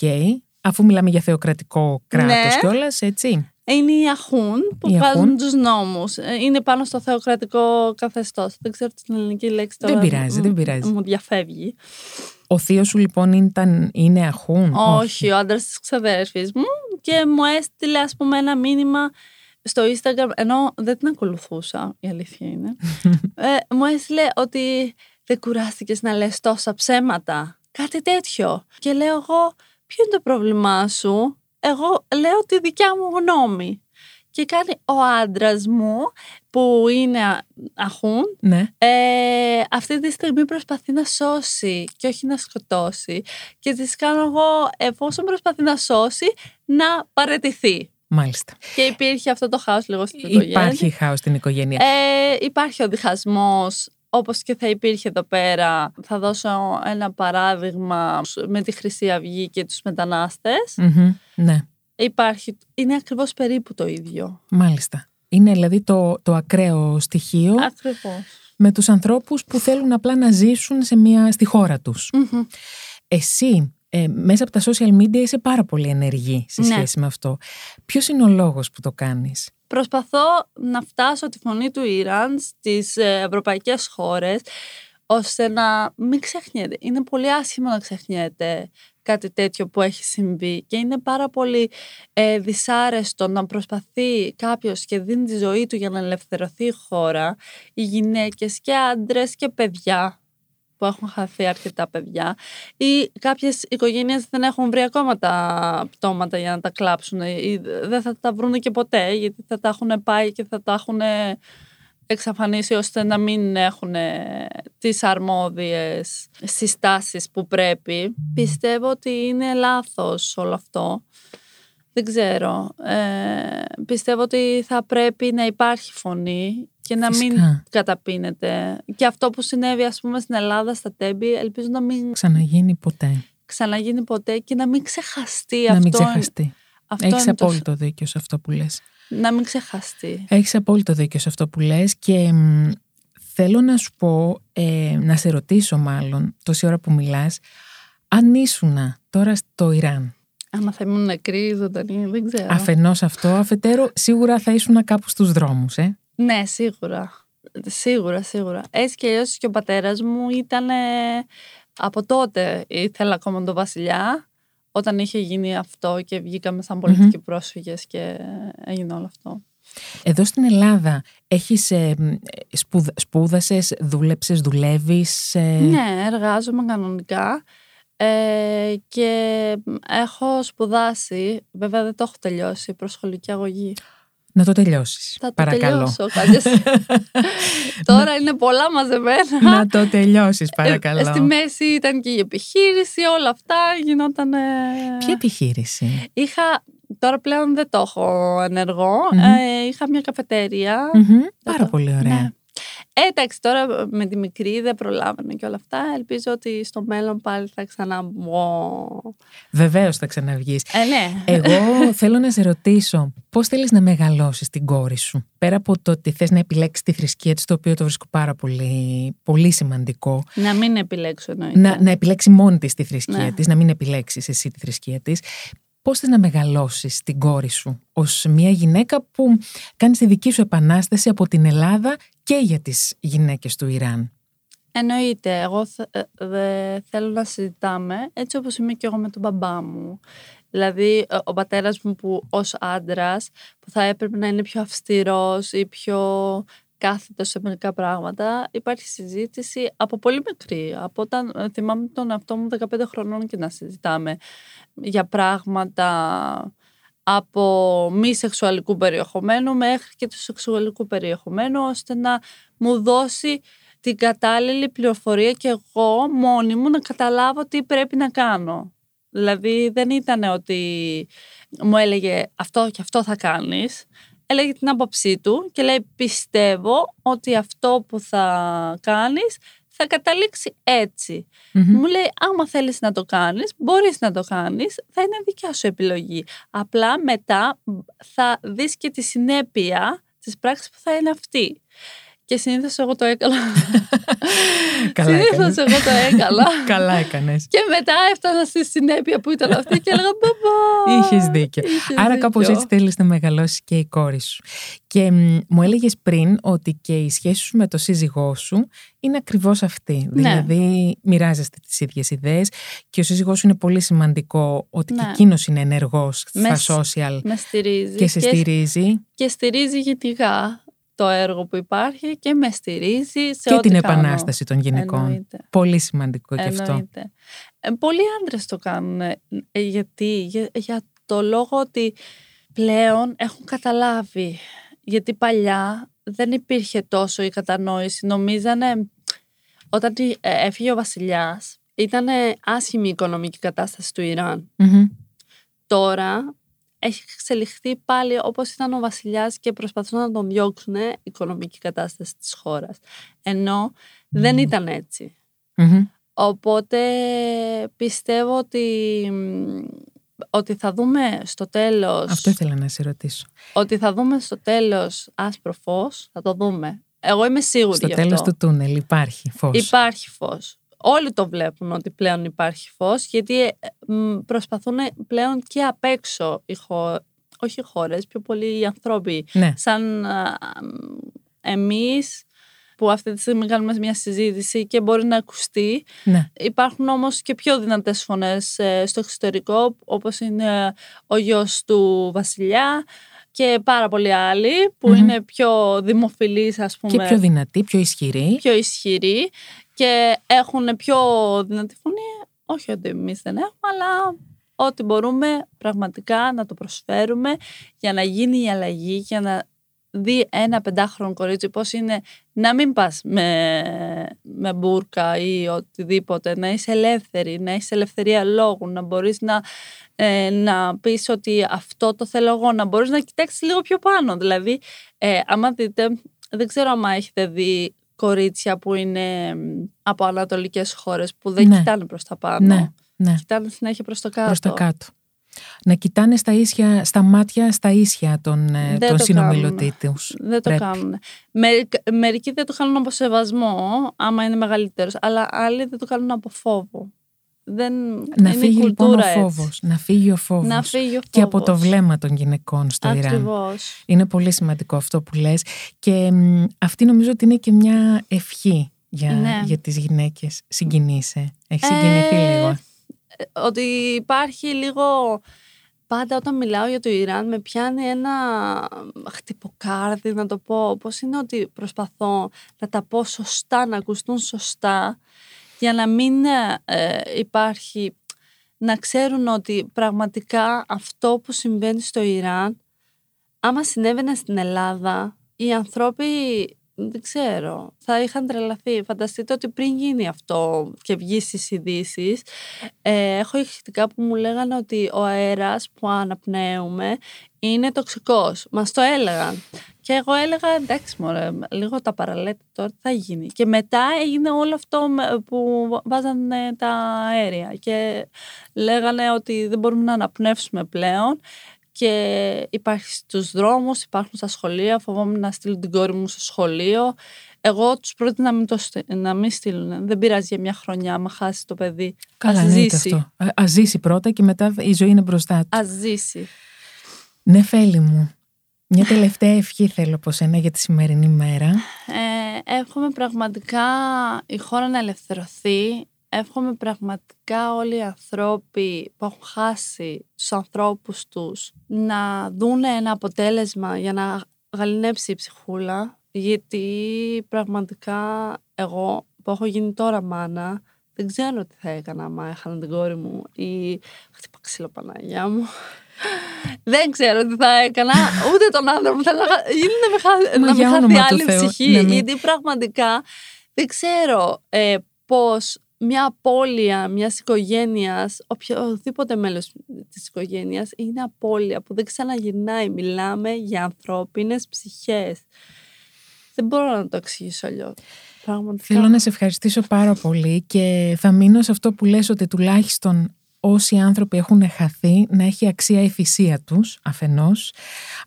Αφού μιλάμε για θεοκρατικό κράτος Ναι. κιόλας, έτσι. Είναι οι αχούν που Οι βάζουν αχούν. τους νόμους. Ε, Είναι πάνω στο θεοκρατικό καθεστώς. Δεν ξέρω την ελληνική λέξη Δεν τώρα. πειράζει, δεν πειράζει. Μου διαφεύγει. Ο θείος σου λοιπόν ήταν, είναι αχούν; Όχι, ο άντρας της ξαδέρφης μου και μου έστειλε, ας πούμε, ένα μήνυμα στο Instagram, ενώ δεν την ακολουθούσα, η αλήθεια είναι. ε, μου έστειλε ότι δεν κουράστηκες να λες τόσα ψέματα. Κάτι τέτοιο. Και λέω εγώ, ποιο είναι το πρόβλημά σου; Εγώ λέω τη δικιά μου γνώμη. Και κάνει ο άντρας μου, που είναι α- αχούν, Ναι. ε, αυτή τη στιγμή προσπαθεί να σώσει και όχι να σκοτώσει. Και της κάνω εγώ, εφόσον προσπαθεί να σώσει, να παρετηθεί. Μάλιστα. Και υπήρχε αυτό το χάος λίγο στην οικογένεια. Υπάρχει χάος στην οικογένεια. Ε, υπάρχει ο διχασμός όπως και θα υπήρχε εδώ πέρα. Θα δώσω ένα παράδειγμα με τη Χρυσή Αυγή και τους μετανάστες. Μμμ, Ναι, Υπάρχει, είναι ακριβώς περίπου το ίδιο. μάλιστα. Είναι δηλαδή το, το ακραίο στοιχείο Ακριβώς. με τους ανθρώπους που θέλουν απλά να ζήσουν σε μια, στη χώρα τους. Μμμ. Εσύ ε, μέσα από τα social media είσαι πάρα πολύ ενεργή σε Ναι. σχέση με αυτό. Ποιος είναι ο λόγος που το κάνεις; Προσπαθώ να φτάσω τη φωνή του Ιράν στις ε, ευρωπαϊκές χώρες ώστε να μην ξεχνιέται. Είναι πολύ άσχημο να ξεχνιέται κάτι τέτοιο που έχει συμβεί και είναι πάρα πολύ ε, δυσάρεστο να προσπαθεί κάποιος και δίνει τη ζωή του για να ελευθερωθεί η χώρα, οι γυναίκες και άντρες και παιδιά που έχουν χαθεί αρκετά παιδιά ή κάποιες οικογένειες δεν έχουν βρει ακόμα τα πτώματα για να τα κλάψουν ή δεν θα τα βρουν και ποτέ γιατί θα τα έχουν πάει και θα τα έχουν εξαφανίσει ώστε να μην έχουν τις αρμόδιες συστάσεις που πρέπει. Πιστεύω ότι είναι λάθος όλο αυτό. Δεν ξέρω. Ε, πιστεύω ότι θα πρέπει να υπάρχει φωνή και να μην Φυσικά. καταπίνεται. Και αυτό που συνέβη ας πούμε στην Ελλάδα στα Τέμπη ελπίζω να μην Ξαναγίνει ποτέ. ξαναγίνει ποτέ και να μην ξεχαστεί να αυτό. μην ξεχαστεί. αυτό Έχεις είναι το- απόλυτο δίκιο σε αυτό που λες. Να μην ξεχαστεί. Έχεις απόλυτο δίκιο σε αυτό που λες και μ, θέλω να σου πω, ε, να σε ρωτήσω μάλλον, τόση ώρα που μιλάς, αν ήσουνα τώρα στο Ιράν. Άμα θα ήμουν νεκρή, ζωντανή, δεν ξέρω. Αφενός αυτό, αφετέρου σίγουρα θα ήσουν κάπου στους δρόμους, ε. Ναι, σίγουρα. Σίγουρα, σίγουρα. Έτσι και αλλιώς και ο πατέρας μου ήταν ε, από τότε ήθελα ακόμα τον βασιλιά όταν είχε γίνει αυτό και βγήκαμε σαν πολιτικοί πρόσφυγες και έγινε όλο αυτό. Εδώ στην Ελλάδα έχεις ε, μ, σπουδ, σπούδασες, δούλεψες, δουλεύεις. ε, Ναι, εργάζομαι κανονικά ε, και έχω σπουδάσει, βέβαια δεν το έχω τελειώσει, προσχολική αγωγή. Να το τελειώσεις, Θα το παρακαλώ. τελειώσω κάποιες- Τώρα είναι πολλά μαζεμένα. να το τελειώσεις, παρακαλώ. Ε, στη μέση ήταν και η επιχείρηση, όλα αυτά γινόταν. Ποια επιχείρηση; Είχα, τώρα πλέον δεν το έχω ενεργό, Μμμ. ε, είχα μια καφετέρια. Μμμ, Πάρα το- πολύ ωραία. Ναι. Ε, εντάξει, τώρα με τη μικρή δεν προλάβαινε και όλα αυτά. Ελπίζω ότι στο μέλλον πάλι θα ξαναμπω. Βεβαίως θα ξαναβγείς. Ε, ναι. Εγώ θέλω να σε ρωτήσω πώς θέλεις να μεγαλώσεις την κόρη σου. Πέρα από το ότι θες να επιλέξεις τη θρησκεία της, το οποίο το βρίσκω πάρα πολύ, πολύ σημαντικό. Να μην επιλέξω εννοείται. Να, να επιλέξει μόνη της τη θρησκεία Ναι. της, να μην επιλέξεις εσύ τη θρησκεία της. Πώς θες να μεγαλώσεις την κόρη σου ως μια γυναίκα που κάνει τη δική σου επανάσταση από την Ελλάδα και για τις γυναίκες του Ιράν. Εννοείται. Εγώ θε- ε, δε- θέλω να συζητάμε έτσι όπως είμαι και εγώ με τον μπαμπά μου. Δηλαδή, ε, ο πατέρας μου που ως άντρας που θα έπρεπε να είναι πιο αυστηρός ή πιο κάθετος σε μερικά πράγματα, υπάρχει συζήτηση από πολύ μικρή. Από όταν ε, θυμάμαι τον εαυτό μου 15 χρονών και να συζητάμε για πράγματα από μη σεξουαλικού περιεχομένου μέχρι και του σεξουαλικού περιεχομένου ώστε να μου δώσει την κατάλληλη πληροφορία και εγώ μόνη μου να καταλάβω τι πρέπει να κάνω. Δηλαδή δεν ήταν ότι μου έλεγε αυτό και αυτό θα κάνεις. Έλεγε την άποψή του και λέει πιστεύω ότι αυτό που θα κάνεις θα καταλήξει έτσι. Μμμ. Μου λέει, άμα θέλεις να το κάνεις, μπορείς να το κάνεις, θα είναι δικιά σου επιλογή. Απλά μετά θα δεις και τη συνέπεια της πράξης που θα είναι αυτή. Και συνήθως εγώ το έκανα. Καλά συνήθως έκανες. εγώ το έκανα. Καλά έκανες. και μετά έφτανα στη συνέπεια που ήταν αυτή και έλεγα μπαμπά. Είχες δίκιο. Είχες Άρα δίκιο. κάπως έτσι θέλεις να μεγαλώσεις και η κόρη σου. Και μ, μου έλεγες πριν ότι και η σχέση σου με το σύζυγό σου είναι ακριβώς αυτή. Ναι. Δηλαδή μοιράζεστε τις ίδιες ιδέες και ο σύζυγός σου είναι πολύ σημαντικό ότι και Ναι. εκείνος είναι ενεργός Με στα social Με στηρίζει. και σε στηρίζει και στηρίζει γενικά το έργο που υπάρχει και με στηρίζει σε και ό,τι την κάνω. επανάσταση των γυναικών. Εννοείται. Πολύ σημαντικό και αυτό. Εννοείται. Ε, πολλοί άντρες το κάνουν. ε, ε, γιατί, για, για το λόγο ότι πλέον έχουν καταλάβει. Γιατί παλιά δεν υπήρχε τόσο η κατανόηση. Νομίζανε όταν ε, έφυγε ο βασιλιάς ήταν άσχημη η οικονομική κατάσταση του Ιράν. Μμμ. Τώρα έχει εξελιχθεί πάλι όπως ήταν ο βασιλιάς και προσπαθούν να τον διώξουν η οικονομική κατάσταση της χώρας. Ενώ δεν ήταν έτσι. Μμμ. Οπότε πιστεύω ότι, ότι θα δούμε στο τέλος Αυτό ήθελα να σε ρωτήσω. ότι θα δούμε στο τέλος άσπρο φως, θα το δούμε. Εγώ είμαι σίγουρη Στο γι' τέλος αυτό. του τούνελ υπάρχει φως. Υπάρχει φως. Όλοι το βλέπουν ότι πλέον υπάρχει φως, γιατί ε, μ, προσπαθούν πλέον και απ' έξω οι χω... όχι οι χώρες, πιο πολύ οι άνθρωποι, Ναι, σαν α, μ, εμείς που αυτή τη στιγμή κάνουμε μια συζήτηση και μπορεί να ακουστεί. ναι. Υπάρχουν όμως και πιο δυνατές φωνές ε, στο εξωτερικό, όπως είναι ο γιος του Βασιλιά και πάρα πολλοί άλλοι που Μμμ. είναι πιο δημοφιλείς ας πούμε Και πιο δυνατή, πιο ισχυρή. πιο ισχυροί και έχουν πιο δυνατή φωνή. Όχι ότι εμείς δεν έχουμε, αλλά ό,τι μπορούμε πραγματικά να το προσφέρουμε για να γίνει η αλλαγή, για να δει ένα πεντάχρονο κορίτσι πώς είναι να μην πας με, με μπουρκα ή οτιδήποτε, να είσαι ελεύθερη, να είσαι ελευθερία λόγου, να μπορείς να, ε, να πεις ότι αυτό το θέλω εγώ, να μπορείς να κοιτάξεις λίγο πιο πάνω. Δηλαδή, ε, άμα δείτε, δεν ξέρω άμα έχετε δει κορίτσια που είναι μ, από ανατολικές χώρες που δεν Ναι. κοιτάνε προς τα πάνω. Ναι, ναι. Κοιτάνε συνέχεια προς το κάτω. Προς τα κάτω. Να κοιτάνε στα, ίσια, στα μάτια, στα ίσια των, ε, Δεν των το συνομιλωτή τους. Δεν το Πρέπει. κάνουν. Μερικ- μερικοί δεν το κάνουν από σεβασμό, άμα είναι μεγαλύτερος, αλλά άλλοι δεν το κάνουν από φόβο. Δεν Να είναι η φύγει λοιπόν ο κουλτούρα έτσι. φόβος. Να φύγει ο φόβος. Να φύγει ο Και από το φόβος. βλέμμα των γυναικών στο Ιράν. Ακριβώς. Είναι πολύ σημαντικό αυτό που λες. Και μ, αυτή νομίζω ότι είναι και μια ευχή για, Ναι. για τις γυναίκες. Συγκινείσαι. Έχεις συγκινηθεί Ε, λίγο. ε, Ότι υπάρχει λίγο... Πάντα όταν μιλάω για το Ιράν με πιάνει ένα χτυποκάρδι να το πω. Πώς είναι ότι προσπαθώ να τα πω σωστά, να ακουστούν σωστά για να μην ε, υπάρχει... Να ξέρουν ότι πραγματικά αυτό που συμβαίνει στο Ιράν άμα συνέβαινε στην Ελλάδα οι άνθρωποι δεν ξέρω, θα είχαν τρελαθεί. Φανταστείτε ότι πριν γίνει αυτό και βγει στις ειδήσεις, ε, έχω ηχητικά που μου λέγανε ότι ο αέρας που αναπνέουμε είναι τοξικός. Μας το έλεγαν. Και εγώ έλεγα εντάξει μωρέ, λίγο τα παραλέτε τώρα τι θα γίνει. Και μετά έγινε όλο αυτό με- που βάζανε τα αέρια και λέγανε ότι δεν μπορούμε να αναπνεύσουμε πλέον και υπάρχει στους δρόμους, υπάρχουν στα σχολεία, φοβόμουν να στείλω την κόρη μου στο σχολείο. Εγώ τους πρότεινα να μην, το, στε- να μην στείλουν. Δεν πειράζει για μια χρονιά, άμα χάσει το παιδί. Καλά, ας εννοείται ζήσει. αυτό. Α ας ζήσει πρώτα και μετά η ζωή είναι μπροστά του. Ας ζήσει. Ναι, Φέλη μου. Μια τελευταία ευχή θέλω από σένα για τη σημερινή μέρα. Ε, εύχομαι πραγματικά η χώρα να ελευθερωθεί. Εύχομαι πραγματικά όλοι οι ανθρώποι που έχουν χάσει τους ανθρώπους τους να δούνε ένα αποτέλεσμα για να γαλινέψει η ψυχούλα. Γιατί πραγματικά εγώ που έχω γίνει τώρα μάνα δεν ξέρω τι θα έκανα άμα έχανα την κόρη μου ή χτύπα ξύλο Παναγιά μου. Δεν ξέρω τι θα έκανα, ούτε τον άντρα μου. Θέλω να, χα- είναι να με, χα- Μα να με για χάθει όνομα του άλλη Θεού, ψυχή. να μην- Γιατί πραγματικά δεν ξέρω ε, πώς μια απώλεια μιας οικογένειας, οποιοδήποτε μέλος της οικογένειας, είναι απώλεια που δεν ξαναγυρνάει. Μιλάμε για ανθρώπινες ψυχές. Δεν μπορώ να το εξηγήσω αλλιώς. Πραγματικά. Θέλω να σε ευχαριστήσω πάρα πολύ και θα μείνω σε αυτό που λες ότι τουλάχιστον όσοι άνθρωποι έχουν χαθεί να έχει αξία η θυσία τους αφενός.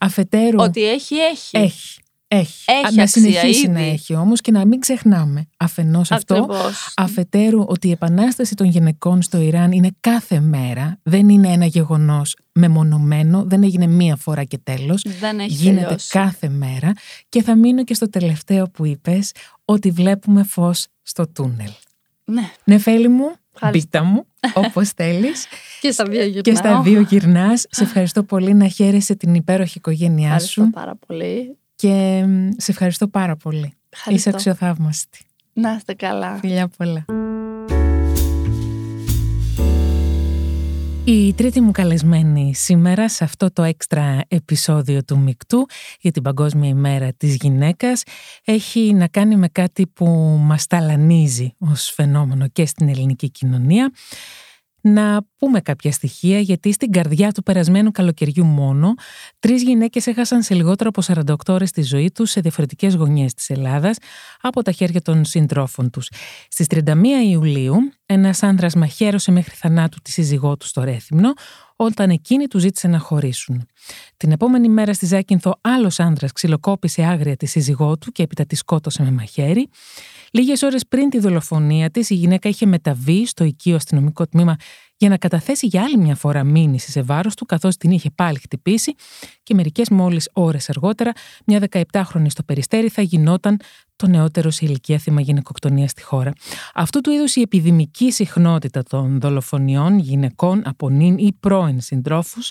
Αφετέρου Ότι έχει, έχει. έχει. Έχει. Έχει να αξία συνεχίσει ήδη. να έχει όμως και να μην ξεχνάμε αφενός αυτό. Ακριβώς. Αφετέρου ότι η επανάσταση των γυναικών στο Ιράν είναι κάθε μέρα, δεν είναι ένα γεγονός μεμονωμένο, δεν έγινε μία φορά και τέλος. Δεν έχει Γίνεται τελειώσει. κάθε μέρα και θα μείνω και στο τελευταίο που είπες, ότι βλέπουμε φως στο τούνελ. Ναι. Νεφέλη μου, Ευχαριστώ. πίτα μου, όπως θέλεις. Και στα δύο γυρνάω. και στα δύο γυρνάς. Σε ευχαριστώ πολύ να χαίρεσαι την υπέροχη οικογένειά Ευχαριστώ σου πάρα πολύ. Και μ, σε ευχαριστώ πάρα πολύ. Είσαι Ευχαριστώ. αξιοθαύμαστη. Να είστε καλά. Φιλιά πολλά. Η τρίτη μου καλεσμένη σήμερα σε αυτό το έξτρα επεισόδιο του Μικτού για την Παγκόσμια ημέρα της γυναίκας έχει να κάνει με κάτι που μας ταλανίζει ως φαινόμενο και στην ελληνική κοινωνία. Να πούμε κάποια στοιχεία, γιατί στην καρδιά του περασμένου καλοκαιριού μόνο, τρεις γυναίκες έχασαν σε λιγότερο από 48 ώρες τη ζωή τους σε διαφορετικές γωνιές της Ελλάδας από τα χέρια των συντρόφων τους. Στις 31 Ιουλίου, ένας άνδρας μαχαίρωσε μέχρι θανάτου τη σύζυγό του στο Ρέθυμνο, όταν εκείνη του ζήτησε να χωρίσουν. Την επόμενη μέρα στη Ζάκυνθο, άλλος άνδρας ξυλοκόπησε άγρια τη σύζυγό του και έπειτα τη σκότωσε με μαχαίρι. Λίγες ώρες πριν τη δολοφονία της, η γυναίκα είχε μεταβεί στο οικείο αστυνομικό τμήμα για να καταθέσει για άλλη μια φορά μήνυση σε βάρος του, καθώς την είχε πάλι χτυπήσει, και μερικές μόλις ώρες αργότερα, μια 17χρονη στο περιστέρι θα γινόταν το νεότερο σε ηλικία θύμα γυναικοκτονίας στη χώρα. Αυτού του είδους η επιδημική συχνότητα των δολοφονιών γυναικών από νυν ή πρώην συντρόφους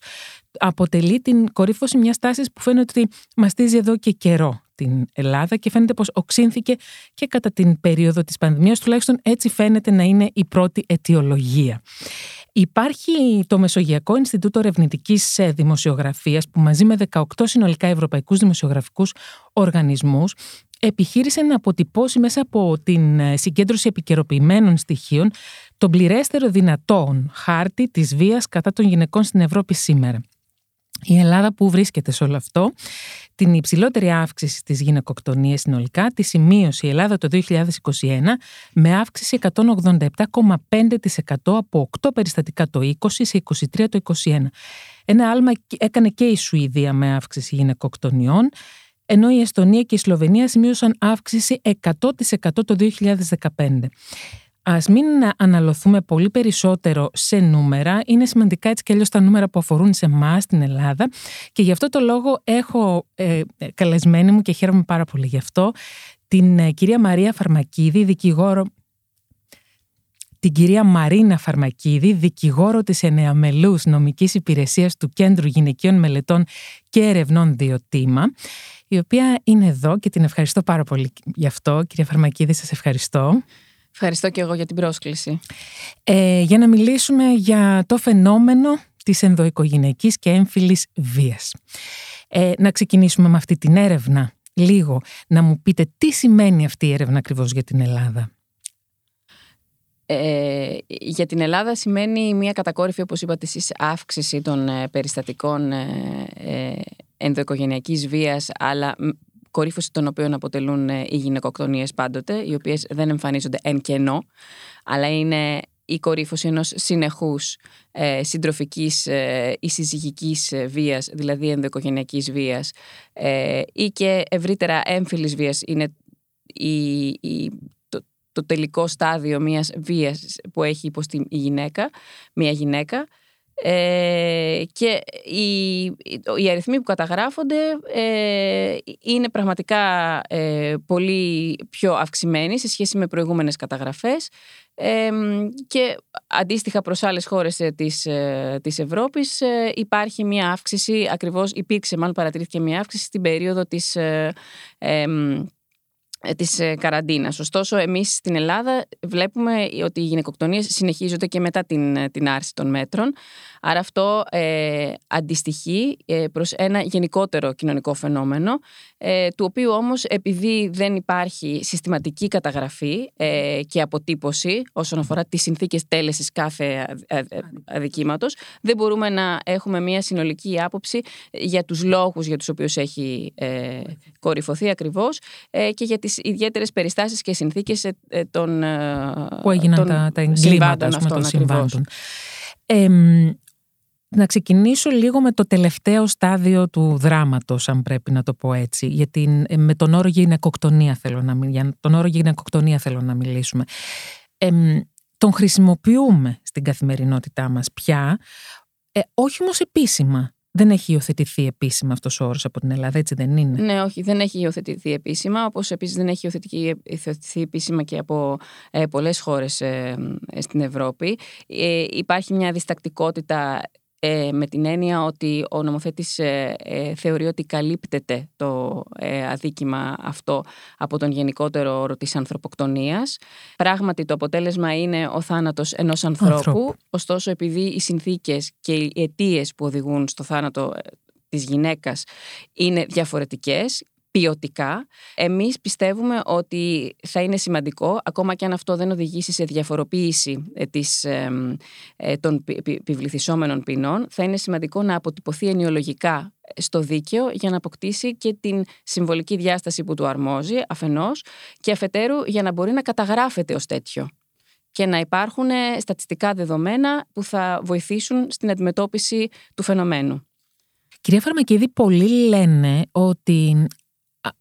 αποτελεί την κορύφωση μιας τάσης που φαίνεται ότι μαστίζει εδώ και καιρό την Ελλάδα και φαίνεται πως οξύνθηκε και κατά την περίοδο της πανδημίας, τουλάχιστον έτσι φαίνεται να είναι η πρώτη αιτιολογία. Υπάρχει το Μεσογειακό Ινστιτούτο Ερευνητικής Δημοσιογραφίας, που μαζί με 18 συνολικά ευρωπαϊκούς δημοσιογραφικούς οργανισμούς επιχείρησε να αποτυπώσει μέσα από την συγκέντρωση επικαιροποιημένων στοιχείων τον πληρέστερο δυνατόν χάρτη της βίας κατά των γυναικών στην Ευρώπη σήμερα. Η Ελλάδα που βρίσκεται σε όλο αυτό, την υψηλότερη αύξηση στις γυναικοκτονίες συνολικά, τη σημείωσε η Ελλάδα το 2021 με αύξηση 187,5% από 8 περιστατικά το 20 σε 23 το 21. Ένα άλμα έκανε και η Σουηδία με αύξηση γυναικοκτονιών, ενώ η Εστονία και η Σλοβενία σημείωσαν αύξηση 100% το 2015. Α μην αναλωθούμε πολύ περισσότερο σε νούμερα. Είναι σημαντικά έτσι κι αλλιώς τα νούμερα που αφορούν σε εμάς στην Ελλάδα. Και γι' αυτό το λόγο έχω ε, καλεσμένη μου και χαίρομαι πάρα πολύ γι' αυτό την ε, κυρία Μαρία Φαρμακίδη, δικηγόρο. Την κυρία Μαρίνα Φαρμακίδη, δικηγόρο της ενεαμελούς νομικής υπηρεσίας του Κέντρου Γυναικείων Μελετών και Ερευνών Διοτήμα, η οποία είναι εδώ και την ευχαριστώ πάρα πολύ γι' αυτό. Κυρία Φαρμακίδη, σας ευχαριστώ. Ευχαριστώ και εγώ για την πρόσκληση. Ε, για να μιλήσουμε για το φαινόμενο της ενδοοικογενειακής και έμφυλης βίας. Ε, να ξεκινήσουμε με αυτή την έρευνα λίγο. Να μου πείτε τι σημαίνει αυτή η έρευνα ακριβώς για την Ελλάδα; Ε, για την Ελλάδα σημαίνει μια κατακόρυφη, όπως είπατε εσείς, αύξηση των ε, περιστατικών ε, ε, ενδοοικογενειακής βίας, αλλά κορύφωση των οποίων αποτελούν ε, οι γυναικοκτονίες πάντοτε, οι οποίες δεν εμφανίζονται εν κενό, αλλά είναι η κορύφωση ενός συνεχούς ε, συντροφικής ε, ή συζυγικής ε, βίας, δηλαδή ενδοοικογενειακής βίας ε, ή και ευρύτερα έμφυλης βίας. Είναι η, η, το, το τελικό στάδιο μιας βίας που έχει υποστεί η γυναίκα, μια γυναίκα ε, και οι, οι αριθμοί που καταγράφονται ε, είναι πραγματικά ε, πολύ πιο αυξημένοι σε σχέση με προηγούμενες καταγραφές. Ε, και αντίστοιχα προς άλλες χώρες της, της Ευρώπης υπάρχει μια αύξηση, ακριβώς υπήρξε μάλλον παρατηρήθηκε μια αύξηση στην περίοδο της ε, της ε, καραντίνας. Ωστόσο, εμείς στην Ελλάδα βλέπουμε ότι οι γυναικοκτονίες συνεχίζονται και μετά την, ε, την άρση των μέτρων. Άρα αυτό ε, αντιστοιχεί ε, προς ένα γενικότερο κοινωνικό φαινόμενο, ε, του οποίου όμως επειδή δεν υπάρχει συστηματική καταγραφή ε, και αποτύπωση όσον αφορά τις συνθήκες τέλεσης κάθε αδικήματος, δεν μπορούμε να έχουμε μια συνολική άποψη για τους λόγους για τους οποίους έχει κορυφωθεί ακριβώς και για τις ιδιαίτερες περιστάσεις και συνθήκες των, που έγιναν των τα, τα εγκλήματα αυτών, των να ξεκινήσω λίγο με το τελευταίο στάδιο του δράματος, αν πρέπει να το πω έτσι. Γιατί ε, με τον όρο γυναικοκτονία θέλω να, για τον όρο γυναικοκτονία θέλω να μιλήσουμε. Ε, τον χρησιμοποιούμε στην καθημερινότητά μας πια, ε, όχι όμως επίσημα. Δεν έχει υιοθετηθεί επίσημα αυτός ο όρος από την Ελλάδα, έτσι δεν είναι; Ναι, όχι, δεν έχει υιοθετηθεί επίσημα. Όπως επίσης δεν έχει υιοθετηθεί επίσημα και από ε, πολλές χώρες ε, στην Ευρώπη. Ε, υπάρχει μια διστακτικότητα ε, με την έννοια ότι ο νομοθέτης ε, ε, θεωρεί ότι καλύπτεται το αδίκημα αυτό από τον γενικότερο όρο της ανθρωποκτονίας. Πράγματι το αποτέλεσμα είναι ο θάνατος ενός ανθρώπου, ωστόσο επειδή οι συνθήκες και οι αιτίες που οδηγούν στο θάνατο της γυναίκας είναι διαφορετικές ποιοτικά. Εμείς πιστεύουμε ότι θα είναι σημαντικό, ακόμα και αν αυτό δεν οδηγήσει σε διαφοροποίηση ε, της, ε, των επιβληθισόμενων ποινών, θα είναι σημαντικό να αποτυπωθεί ενοιολογικά στο δίκαιο για να αποκτήσει και την συμβολική διάσταση που του αρμόζει αφενός και αφετέρου για να μπορεί να καταγράφεται ως τέτοιο και να υπάρχουν στατιστικά δεδομένα που θα βοηθήσουν στην αντιμετώπιση του φαινομένου. Κυρία Φαρμακίδη, πολλοί λένε ότι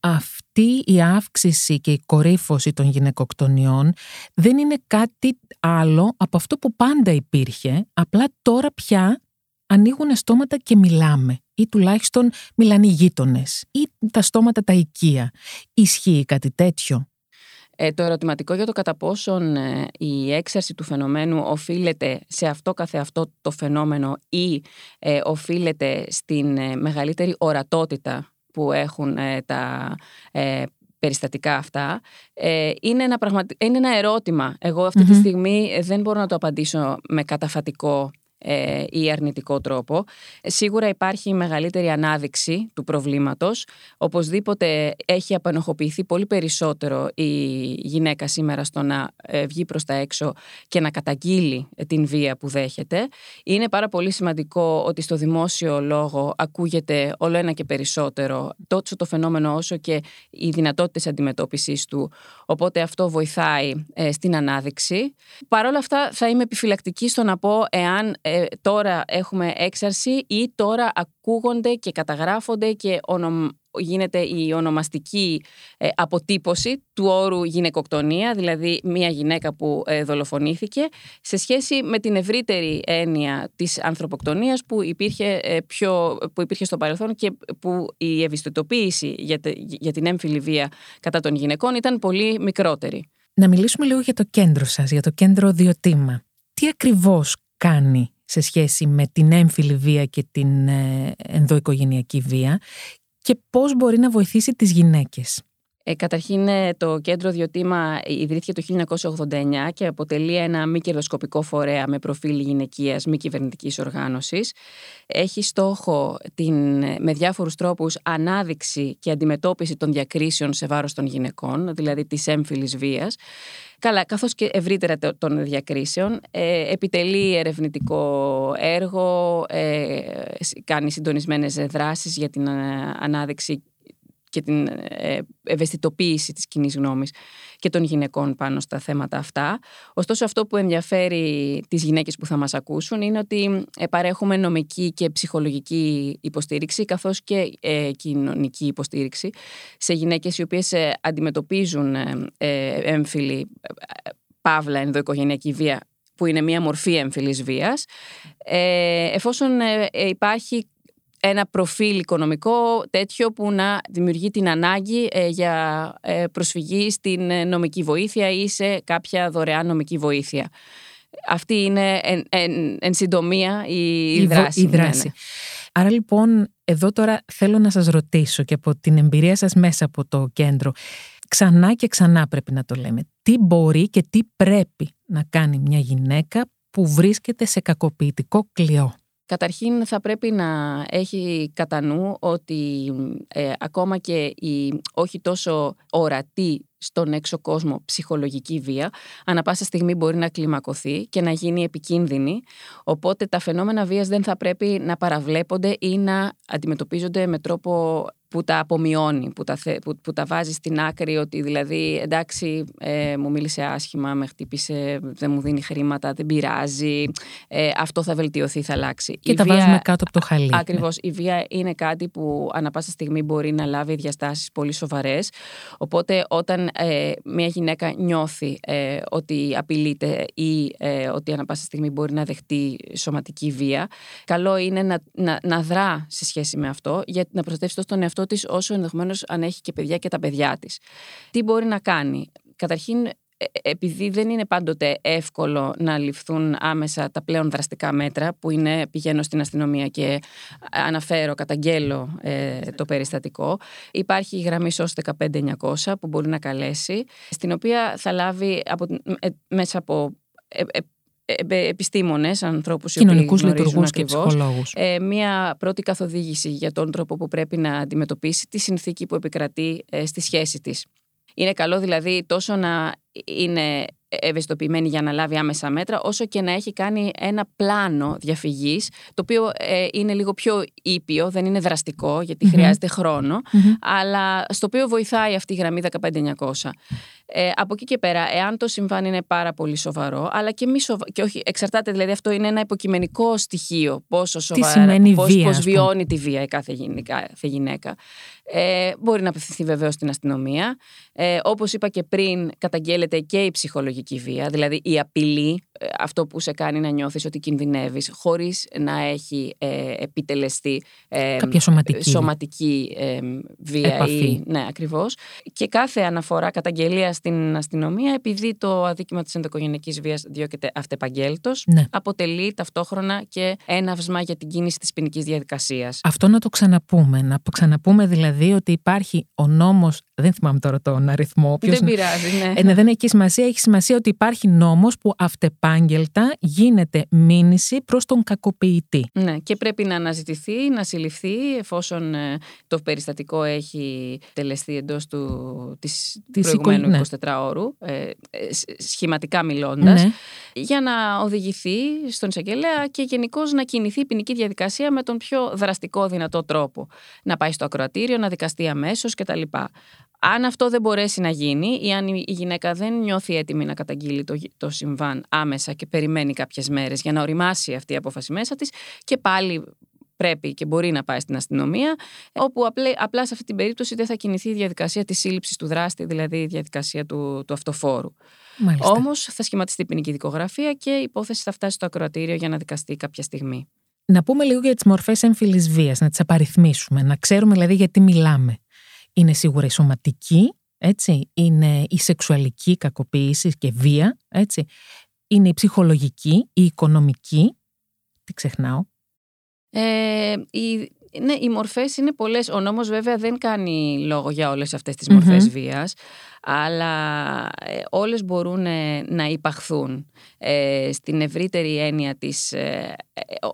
αυτή η αύξηση και η κορύφωση των γυναικοκτονιών δεν είναι κάτι άλλο από αυτό που πάντα υπήρχε, απλά τώρα πια ανοίγουν στόματα και μιλάμε ή τουλάχιστον μιλάνε οι γείτονες ή τα στόματα τα οικεία. Ισχύει κάτι τέτοιο; Ε, το ερωτηματικό για το κατά πόσον ε, η έξαρση του φαινομένου οφείλεται σε αυτό καθεαυτό το φαινόμενο ή ε, οφείλεται στην ε, μεγαλύτερη ορατότητα που έχουν τα περιστατικά αυτά, είναι ένα, είναι ένα ερώτημα. Εγώ τη στιγμή δεν μπορώ να το απαντήσω με καταφατικό ε, ή αρνητικό τρόπο. Σίγουρα υπάρχει μεγαλύτερη ανάδειξη του προβλήματος. Οπωσδήποτε έχει απενοχοποιηθεί πολύ περισσότερο η γυναίκα σήμερα στο να ε, βγει προς τα έξω και να καταγγείλει την βία που δέχεται. Είναι πάρα πολύ σημαντικό ότι στο δημόσιο λόγο ακούγεται όλο ένα και περισσότερο τόσο το φαινόμενο όσο και οι δυνατότητες αντιμετώπισης του. Οπότε αυτό βοηθάει ε, στην ανάδειξη. Παρ' όλα αυτά θα είμαι επιφυλακτική στο να πω εάν ε, τώρα έχουμε έξαρση ή τώρα ακούγονται και καταγράφονται και γίνεται η ονομαστική ε, αποτύπωση του όρου γυναικοκτονία, δηλαδή μια γυναίκα που ε, δολοφονήθηκε, σε σχέση με την ευρύτερη έννοια της ανθρωποκτονίας που υπήρχε, πιο, που υπήρχε στο παρελθόν και που η ευαισθητοποίηση για, για την έμφυλη βία κατά των γυναικών ήταν πολύ μικρότερη. Να μιλήσουμε λίγο για το κέντρο σας, για το κέντρο Διοτήμα. Τι ακριβώς κάνει σε σχέση με την έμφυλη βία και την ε, ενδοοικογενειακή βία και πώς μπορεί να βοηθήσει τις γυναίκες. Ε, καταρχήν, ε, το κέντρο Διοτήμα ιδρύθηκε το 1989 και αποτελεί ένα μη κερδοσκοπικό φορέα με προφίλ γυναικείας μη κυβερνητικής οργάνωσης. Έχει στόχο την, με διάφορους τρόπους ανάδειξη και αντιμετώπιση των διακρίσεων σε βάρος των γυναικών, δηλαδή της έμφυλης βίας. Καλά, καθώς και ευρύτερα των διακρίσεων. Ε, επιτελεί ερευνητικό έργο, ε, κάνει συντονισμένες δράσεις για την ε, ανάδειξη και την ε, ευαισθητοποίηση της κοινή γνώμης και των γυναικών πάνω στα θέματα αυτά. Ωστόσο αυτό που ενδιαφέρει τις γυναίκες που θα μας ακούσουν είναι ότι ε, παρέχουμε νομική και ψυχολογική υποστήριξη καθώς και ε, κοινωνική υποστήριξη σε γυναίκες οι οποίες αντιμετωπίζουν έμφυλη παύλα ενδοοικογενειακή βία που είναι μια μορφή έμφυλης βίας, εφόσον υπάρχει ένα προφίλ οικονομικό τέτοιο που να δημιουργεί την ανάγκη ε, για ε, προσφυγή στην ε, νομική βοήθεια ή σε κάποια δωρεάν νομική βοήθεια. Αυτή είναι εν, εν, συντομία η, δράση. Η δράση. Ναι, ναι. Άρα λοιπόν εδώ τώρα θέλω να σας ρωτήσω και από την εμπειρία σας μέσα από το κέντρο ξανά και ξανά πρέπει να το λέμε. Τι μπορεί και τι πρέπει να κάνει μια γυναίκα που βρίσκεται σε κακοποιητικό κλειό; Καταρχήν θα πρέπει να έχει κατά νου ότι ε, ακόμα και η όχι τόσο ορατή στον έξω κόσμο ψυχολογική βία, ανα πάσα στιγμή μπορεί να κλιμακωθεί και να γίνει επικίνδυνη. Οπότε τα φαινόμενα βίας δεν θα πρέπει να παραβλέπονται ή να αντιμετωπίζονται με τρόπο που τα απομειώνει, που τα, που, που τα βάζει στην άκρη ότι δηλαδή εντάξει ε, μου μίλησε άσχημα, με χτύπησε, δεν μου δίνει χρήματα, δεν πειράζει, ε, αυτό θα βελτιωθεί, θα αλλάξει. Και η τα βία, βάζουμε κάτω από το χαλί. Ακριβώς, η βία είναι κάτι που ανα πάσα στιγμή μπορεί να λάβει διαστάσεις πολύ σοβαρές, οπότε όταν ε, μια γυναίκα νιώθει ε, ότι απειλείται ή ε, ότι ανα πάσα στιγμή μπορεί να δεχτεί σωματική βία, καλό είναι να, να, να δρά σε σχέση με αυτό για να προστατεύσει τόσο τον εαυτό τη όσο ενδεχομένως αν έχει και παιδιά και τα παιδιά της. Τι μπορεί να κάνει; Καταρχήν ε, επειδή δεν είναι πάντοτε εύκολο να ληφθούν άμεσα τα πλέον δραστικά μέτρα που είναι πηγαίνω στην αστυνομία και αναφέρω, καταγγέλω ε, το περιστατικό υπάρχει η γραμμή SOS 15900 που μπορεί να καλέσει στην οποία θα λάβει από, ε, μέσα από επιστήμονες, ανθρώπους Κοινωνικούς λειτουργούς και ψυχολόγους. Ε, μία πρώτη καθοδήγηση για τον τρόπο που πρέπει να αντιμετωπίσει τη συνθήκη που επικρατεί ε, στη σχέση της. Είναι καλό δηλαδή τόσο να είναι ευαισθητοποιημένη για να λάβει άμεσα μέτρα, όσο και να έχει κάνει ένα πλάνο διαφυγής, το οποίο ε, είναι λίγο πιο ήπιο, δεν είναι δραστικό, χρειάζεται αλλά στο οποίο βοηθάει αυτή η γραμμή 15900. Ε, από εκεί και πέρα, εάν το συμβάν είναι πάρα πολύ σοβαρό, αλλά και μη σοβαρό, και όχι, εξαρτάται δηλαδή αυτό είναι ένα υποκειμενικό στοιχείο, πόσο σοβαρό, πώς, πώς βιώνει τη βία η κάθε γυναίκα. Ε, μπορεί να απευθυνθεί βεβαίως στην αστυνομία. Ε, Όπως είπα και πριν, καταγγέλλεται και η ψυχολογική βία, δηλαδή η απειλή, ε, αυτό που σε κάνει να νιώθεις ότι κινδυνεύεις, χωρίς να έχει ε, επιτελεστεί ε, κάποια σωματική, σωματική ε, βία. Επαφή. Ή, ναι, ακριβώς. Και κάθε αναφορά καταγγελία στην αστυνομία, επειδή το αδίκημα της ενδοκογενειακή βίας διώκεται αυτεπαγγέλτο, ναι. αποτελεί ταυτόχρονα και έναυσμα για την κίνηση της ποινικής διαδικασίας. Αυτό να το ξαναπούμε. Να ξαναπούμε δηλαδή δηλαδή ότι υπάρχει ο νόμος. Δεν θυμάμαι τώρα τον αριθμό. δεν πειράζει, ναι. Ε, ναι. Δεν έχει σημασία. Έχει σημασία ότι υπάρχει νόμος που αυτεπάγγελτα γίνεται μήνυση προς τον κακοποιητή. Ναι, και πρέπει να αναζητηθεί, να συλληφθεί εφόσον ε, το περιστατικό έχει τελεστεί εντός της προηγουμένου ναι. 24 ώρου, ε, ε σχηματικά μιλώντας, ναι. για να οδηγηθεί στον εισαγγελέα και γενικώς να κινηθεί η ποινική διαδικασία με τον πιο δραστικό δυνατό τρόπο. Να πάει στο ακροατήριο, να δικαστεί αμέσως κτλ. Αν αυτό δεν μπορέσει να γίνει ή αν η γυναίκα δεν νιώθει έτοιμη να καταγγείλει το, το συμβάν άμεσα και περιμένει κάποιες μέρες για να οριμάσει αυτή η απόφαση μέσα της, και πάλι πρέπει και μπορεί να πάει στην αστυνομία, όπου απλά, απλά σε αυτή την περίπτωση δεν θα κινηθεί η διαδικασία της σύλληψης του δράστη, δηλαδή η διαδικασία του, του αυτοφόρου. Όμως θα σχηματιστεί η ποινική δικογραφία και η υπόθεση θα φτάσει στο ακροατήριο για να δικαστεί κάποια στιγμή. Να πούμε λίγο για τις μορφές έμφυλης βίας, να τις απαριθμίσουμε, να ξέρουμε δηλαδή γιατί μιλάμε. Είναι σίγουρα η σωματική, έτσι, είναι η σεξουαλική κακοποίηση και βία, έτσι. Είναι η ψυχολογική, η οικονομική, τι ξεχνάω. Ε, η, ναι, οι μορφές είναι πολλές. Ο νόμος βέβαια δεν κάνει λόγο για όλες αυτές τις μορφες βίας, αλλά ε, όλες μπορούν ε, να υπαχθούν. Ε, στην ευρύτερη έννοια της, ε,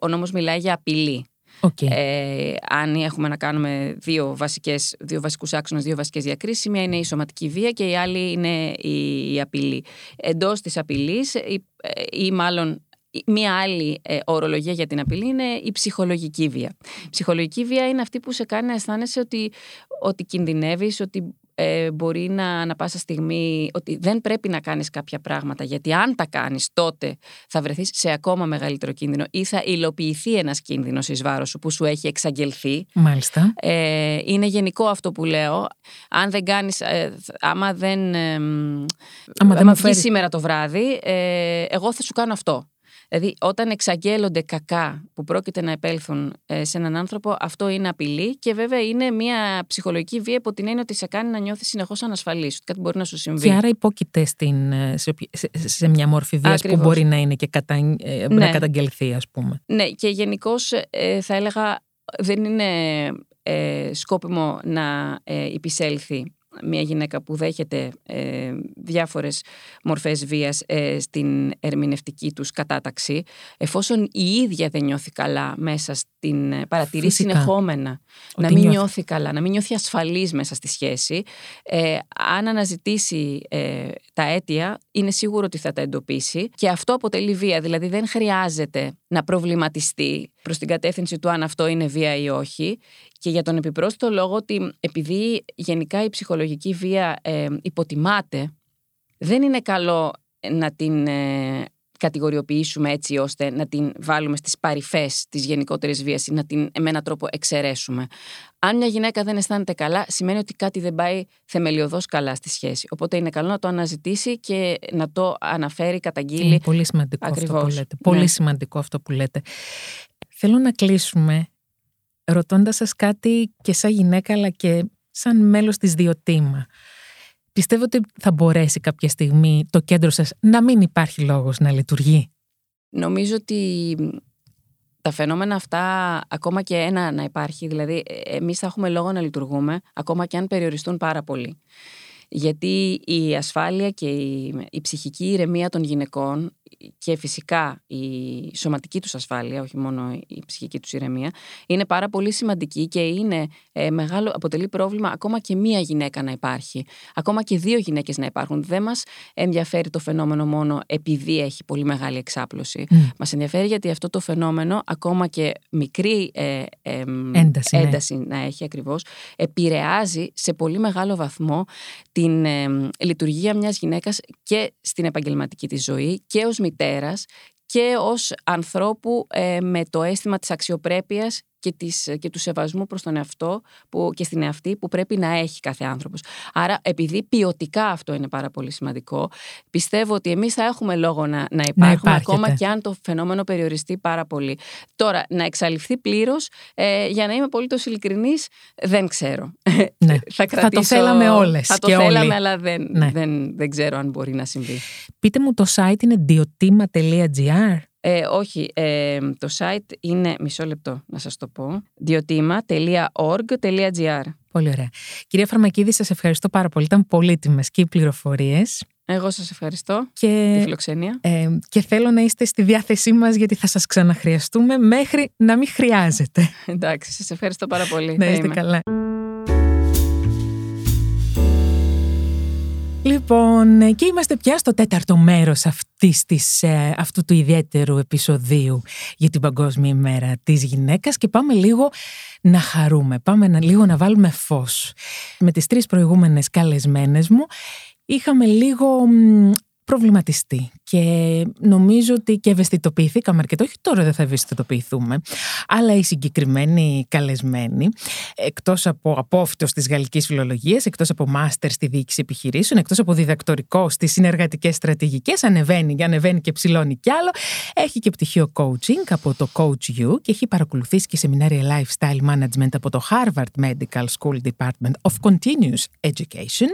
ο νόμος μιλάει για απειλή. Okay. αν έχουμε να κάνουμε δύο, βασικές, δύο βασικούς άξονες, δύο βασικές διακρίσεις, μία είναι η σωματική βία και η άλλη είναι η, η απειλή. Εντός της απειλής ή, ή μάλλον Μία άλλη ε, ορολογία για την απειλή είναι η ψυχολογική βία. Η ψυχολογική βία είναι αυτή που σε κάνει να αισθάνεσαι ότι, ότι κινδυνεύεις, ότι ε, μπορεί να ανα πάσα στιγμή ότι δεν πρέπει να κάνεις κάποια πράγματα γιατί αν τα κάνεις τότε θα βρεθείς σε ακόμα μεγαλύτερο κίνδυνο ή θα υλοποιηθεί ένας κίνδυνος εις βάρος σου που σου έχει εξαγγελθεί. Μάλιστα. Ε, είναι γενικό αυτό που λέω. Αν δεν κάνεις, ε, άμα δεν, ε, άμα δεν άμα σήμερα το βράδυ, ε, εγώ θα σου κάνω αυτό. Δηλαδή, όταν εξαγγέλλονται κακά που πρόκειται να επέλθουν ε, σε έναν άνθρωπο, αυτό είναι απειλή και βέβαια είναι μια ψυχολογική βία που την έννοια ότι σε κάνει να νιώθεις συνεχώς ανασφαλής, ότι κάτι μπορεί να σου συμβεί. Και άρα υπόκειται στην, ε, σε, σε, μια μόρφη βίας που μπορεί να είναι και κατα, ε, ναι. να καταγγελθεί, ας πούμε. Ναι, και γενικώς θα έλεγα δεν είναι σκόπιμο να υπησέλθει μια γυναίκα που δέχεται ε, διάφορες μορφές βίας ε, στην ερμηνευτική τους κατάταξη εφόσον η ίδια δεν νιώθει καλά μέσα στην ε, παρατηρή συνεχόμενα να μην νιώθει. καλά, να μην νιώθει ασφαλής μέσα στη σχέση ε, αν αναζητήσει ε, τα αίτια είναι σίγουρο ότι θα τα εντοπίσει και αυτό αποτελεί βία δηλαδή δεν χρειάζεται να προβληματιστεί προς την κατεύθυνση του αν αυτό είναι βία ή όχι και για τον επιπρόσθετο λόγο ότι επειδή γενικά η ψυχολογική βία ε, υποτιμάται, δεν είναι καλό να την ε, κατηγοριοποιήσουμε έτσι ώστε να την βάλουμε στις παρυφές της γενικότερης βίας ή να την με έναν τρόπο εξαιρέσουμε. Αν μια γυναίκα δεν αισθάνεται καλά, σημαίνει ότι κάτι δεν πάει θεμελιωδώς καλά στη σχέση. Οπότε είναι καλό να το αναζητήσει και να το αναφέρει, καταγγείλει. Είναι πολύ σημαντικό αυτό που λέτε. Πολύ ναι. σημαντικό αυτό που λέτε. Θέλω να κλείσουμε ρωτώντας σας κάτι και σαν γυναίκα αλλά και σαν μέλος της Διοτήμα. Πιστεύω ότι θα μπορέσει κάποια στιγμή το κέντρο σας να μην υπάρχει λόγος να λειτουργεί. Νομίζω ότι τα φαινόμενα αυτά, ακόμα και ένα να υπάρχει, δηλαδή ε, εμείς θα έχουμε λόγο να λειτουργούμε, ακόμα και αν περιοριστούν πάρα πολύ. Γιατί η ασφάλεια και η, η ψυχική ηρεμία των γυναικών και φυσικά η σωματική τους ασφάλεια, όχι μόνο η ψυχική τους ηρεμία, είναι πάρα πολύ σημαντική και είναι ε, μεγάλο, αποτελεί πρόβλημα ακόμα και μία γυναίκα να υπάρχει, ακόμα και δύο γυναίκες να υπάρχουν. Δεν μας ενδιαφέρει το φαινόμενο μόνο επειδή έχει πολύ μεγάλη εξάπλωση. Mm. Μας ενδιαφέρει γιατί αυτό το φαινόμενο, ακόμα και μικρή ε, ε, ένταση, ναι. ένταση να έχει ακριβώς, επηρεάζει σε πολύ μεγάλο βαθμό την λειτουργία μιας γυναίκας και στην επαγγελματική της ζωή και ως μητέρας και ως ανθρώπου ε, με το αίσθημα της αξιοπρέπειας και, της, και του σεβασμού προς τον εαυτό που, και στην εαυτή που πρέπει να έχει κάθε άνθρωπος. Άρα επειδή ποιοτικά αυτό είναι πάρα πολύ σημαντικό, πιστεύω ότι εμείς θα έχουμε λόγο να, να υπάρχουμε ακόμα και αν το φαινόμενο περιοριστεί πάρα πολύ. Τώρα, να εξαλειφθεί πλήρως, ε, για να είμαι πολύ τόσο ειλικρινής, δεν ξέρω. Ναι. θα, κρατήσω, θα το θέλαμε όλες Θα το και θέλαμε, όλοι. αλλά δεν, Ναι. δεν, δεν ξέρω αν μπορεί να συμβεί. Πείτε μου το site είναι diotima.gr Ε, όχι, ε, το site είναι, μισό λεπτό να σας το πω, diotima.org.gr Πολύ ωραία. Κυρία Φαρμακίδη, σας ευχαριστώ πάρα πολύ. Ήταν πολύτιμες και οι πληροφορίες. Εγώ σας ευχαριστώ τη Και, φιλοξενία. ε, και θέλω να είστε στη διάθεσή μας γιατί θα σας ξαναχρειαστούμε μέχρι να μην χρειάζεται. Εντάξει, σας ευχαριστώ πάρα πολύ. να Θα είστε είμαι. καλά. Λοιπόν, ε, και είμαστε πια στο τέταρτο μέρος αυτής της, ε, αυτού του ιδιαίτερου επεισοδίου για την Παγκόσμια ημέρα της γυναίκας και πάμε λίγο να χαρούμε, πάμε να, λίγο να βάλουμε φως. Με τις τρεις προηγούμενες καλεσμένες μου είχαμε λίγο μ, προβληματιστεί και νομίζω ότι και ευαισθητοποιηθήκαμε αρκετό, όχι τώρα δεν θα ευαισθητοποιηθούμε, αλλά οι συγκεκριμένοι καλεσμένοι, εκτός από απόφυτος της γαλλικής φιλολογίας, εκτός από μάστερ στη διοίκηση επιχειρήσεων, εκτός από διδακτορικό στις συνεργατικές στρατηγικές, ανεβαίνει και ανεβαίνει και ψηλώνει κι άλλο, έχει και πτυχίο coaching από το Coach You και έχει παρακολουθήσει και σεμινάρια lifestyle management από το Harvard Medical School Department of Continuous Education.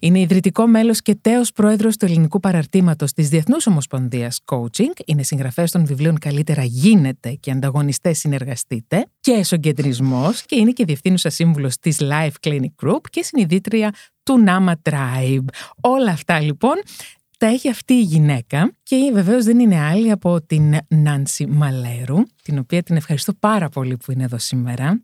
Είναι ιδρυτικό μέλος και τέος πρόεδρος του ελληνικού παραρτήματος της Διεθνούς Ομοσπονδίας Coaching. Είναι συγγραφέας των βιβλίων Καλύτερα γίνεται και ανταγωνιστές συνεργαστείτε και εσωγκεντρισμός και είναι και διευθύνουσα σύμβουλος της Life Clinic Group και συνειδήτρια του Nama Tribe. Όλα αυτά λοιπόν τα έχει αυτή η γυναίκα και βεβαίως δεν είναι άλλη από την Νάνση Μαλέρου, την οποία την ευχαριστώ πάρα πολύ που είναι εδώ σήμερα.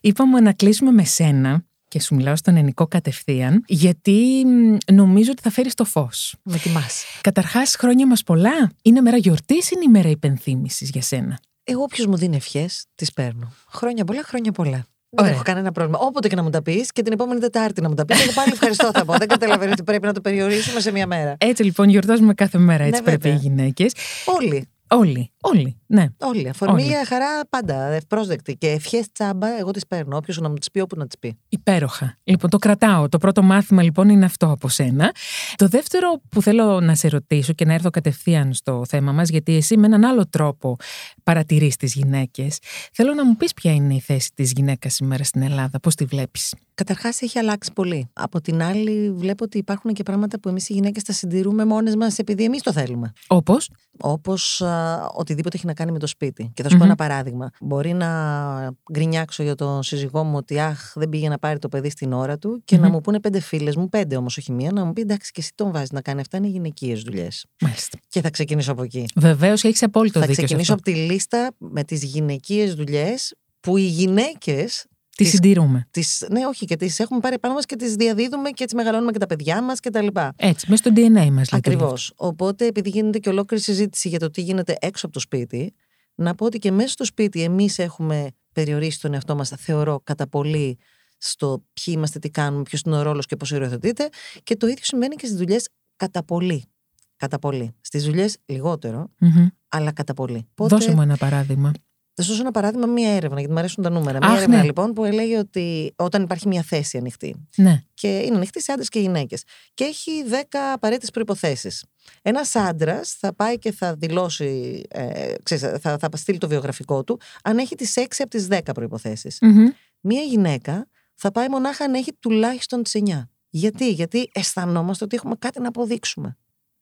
Είπαμε να κλείσουμε με σένα και σου μιλάω στον ενικό κατευθείαν, γιατί μ, νομίζω ότι θα φέρεις το φως. Με τιμάς. Καταρχάς, χρόνια μας πολλά. Είναι μέρα γιορτής ή είναι η μέρα υπενθύμησης για σένα. Εγώ όποιος μου δίνει ευχές, τις παίρνω. Χρόνια πολλά, χρόνια πολλά. Δεν Ωραία. έχω κανένα πρόβλημα. Όποτε και να μου τα πεις και την επόμενη Τετάρτη να μου τα πεις. Εγώ πάλι ευχαριστώ θα πω. Δεν καταλαβαίνω ότι πρέπει να το περιορίσουμε σε μία μέρα. Έτσι λοιπόν γιορτάζουμε κάθε μέρα, έτσι Ναι, πρέπει οι βέβαια. γυναίκες. Όλοι. Όλοι, όλοι, ναι. Όλοι. Αφορμή Όλοι. για χαρά πάντα. Ευπρόσδεκτη. Και ευχές τσάμπα, εγώ τις παίρνω. Όποιος να μου τις πει, όπου να τις πει. Υπέροχα. Λοιπόν, το κρατάω. Το πρώτο μάθημα λοιπόν είναι αυτό από σένα. Το δεύτερο που θέλω να σε ρωτήσω και να έρθω κατευθείαν στο θέμα μας, γιατί εσύ με έναν άλλο τρόπο παρατηρείς τις γυναίκες, θέλω να μου πεις ποια είναι η θέση της γυναίκας σήμερα στην Ελλάδα, πώς τη βλέπεις; Καταρχάς έχει αλλάξει πολύ. Από την άλλη, βλέπω ότι υπάρχουν και πράγματα που εμείς οι γυναίκες τα συντηρούμε μόνες μας επειδή εμείς το θέλουμε. Όπως, Όπως οτιδήποτε έχει να κάνει με το σπίτι. Και θα σου πω Μμμ. ένα παράδειγμα. Μπορεί να γκρινιάξω για τον σύζυγό μου ότι αχ, δεν πήγε να πάρει το παιδί στην ώρα του και να Μμμ. μου πούνε πέντε φίλες μου, πέντε όμως, όχι μία, να μου πει εντάξει, και εσύ τον βάζεις να κάνει αυτά, είναι γυναικείες δουλειές. μάλιστα. Και θα ξεκινήσω από εκεί. Βεβαίως έχεις απόλυτο θα δίκιο σε ξεκινήσω αυτό. από τη λίστα με τις γυναικείες δουλειές που οι γυναίκες. Τη τις- συντηρούμε. Τις, ναι, όχι, και τις έχουμε πάρει πάνω μας και τις διαδίδουμε και τις μεγαλώνουμε και τα παιδιά μας κτλ. Έτσι, μέσα στο DNA μας λειτουργεί. Ακριβώς. Οπότε, επειδή γίνεται και ολόκληρη συζήτηση για το τι γίνεται έξω από το σπίτι, να πω ότι και μέσα στο σπίτι εμείς έχουμε περιορίσει τον εαυτό μας, θεωρώ, κατά πολύ στο ποιοι είμαστε, τι κάνουμε, ποιος είναι ο ρόλος και πώς οριοθετείται. Και το ίδιο σημαίνει και στις δουλειές κατά πολύ. Κατά πολύ. Στις δουλειές λιγότερο, Μμμ. αλλά κατά πολύ. Οπότε, Δώσε μου ένα παράδειγμα. Θα σου δώσω ένα παράδειγμα, μία έρευνα, γιατί μου αρέσουν τα νούμερα. Αχ, Μία έρευνα ναι. λοιπόν που έλεγε ότι όταν υπάρχει μία θέση ανοιχτή, Ναι. και είναι ανοιχτή σε άντρες και γυναίκες. Και έχει 10 απαραίτητες προποθέσει. Ένας άντρας θα πάει και θα δηλώσει, ε, ξέρεις, θα, θα στείλει το βιογραφικό του, αν έχει τις 6 από τις 10 προποθέσει. Μμμ. Μία γυναίκα θα πάει μονάχα αν έχει τουλάχιστον τις 9. Γιατί, γιατί αισθανόμαστε ότι έχουμε κάτι να αποδείξουμε.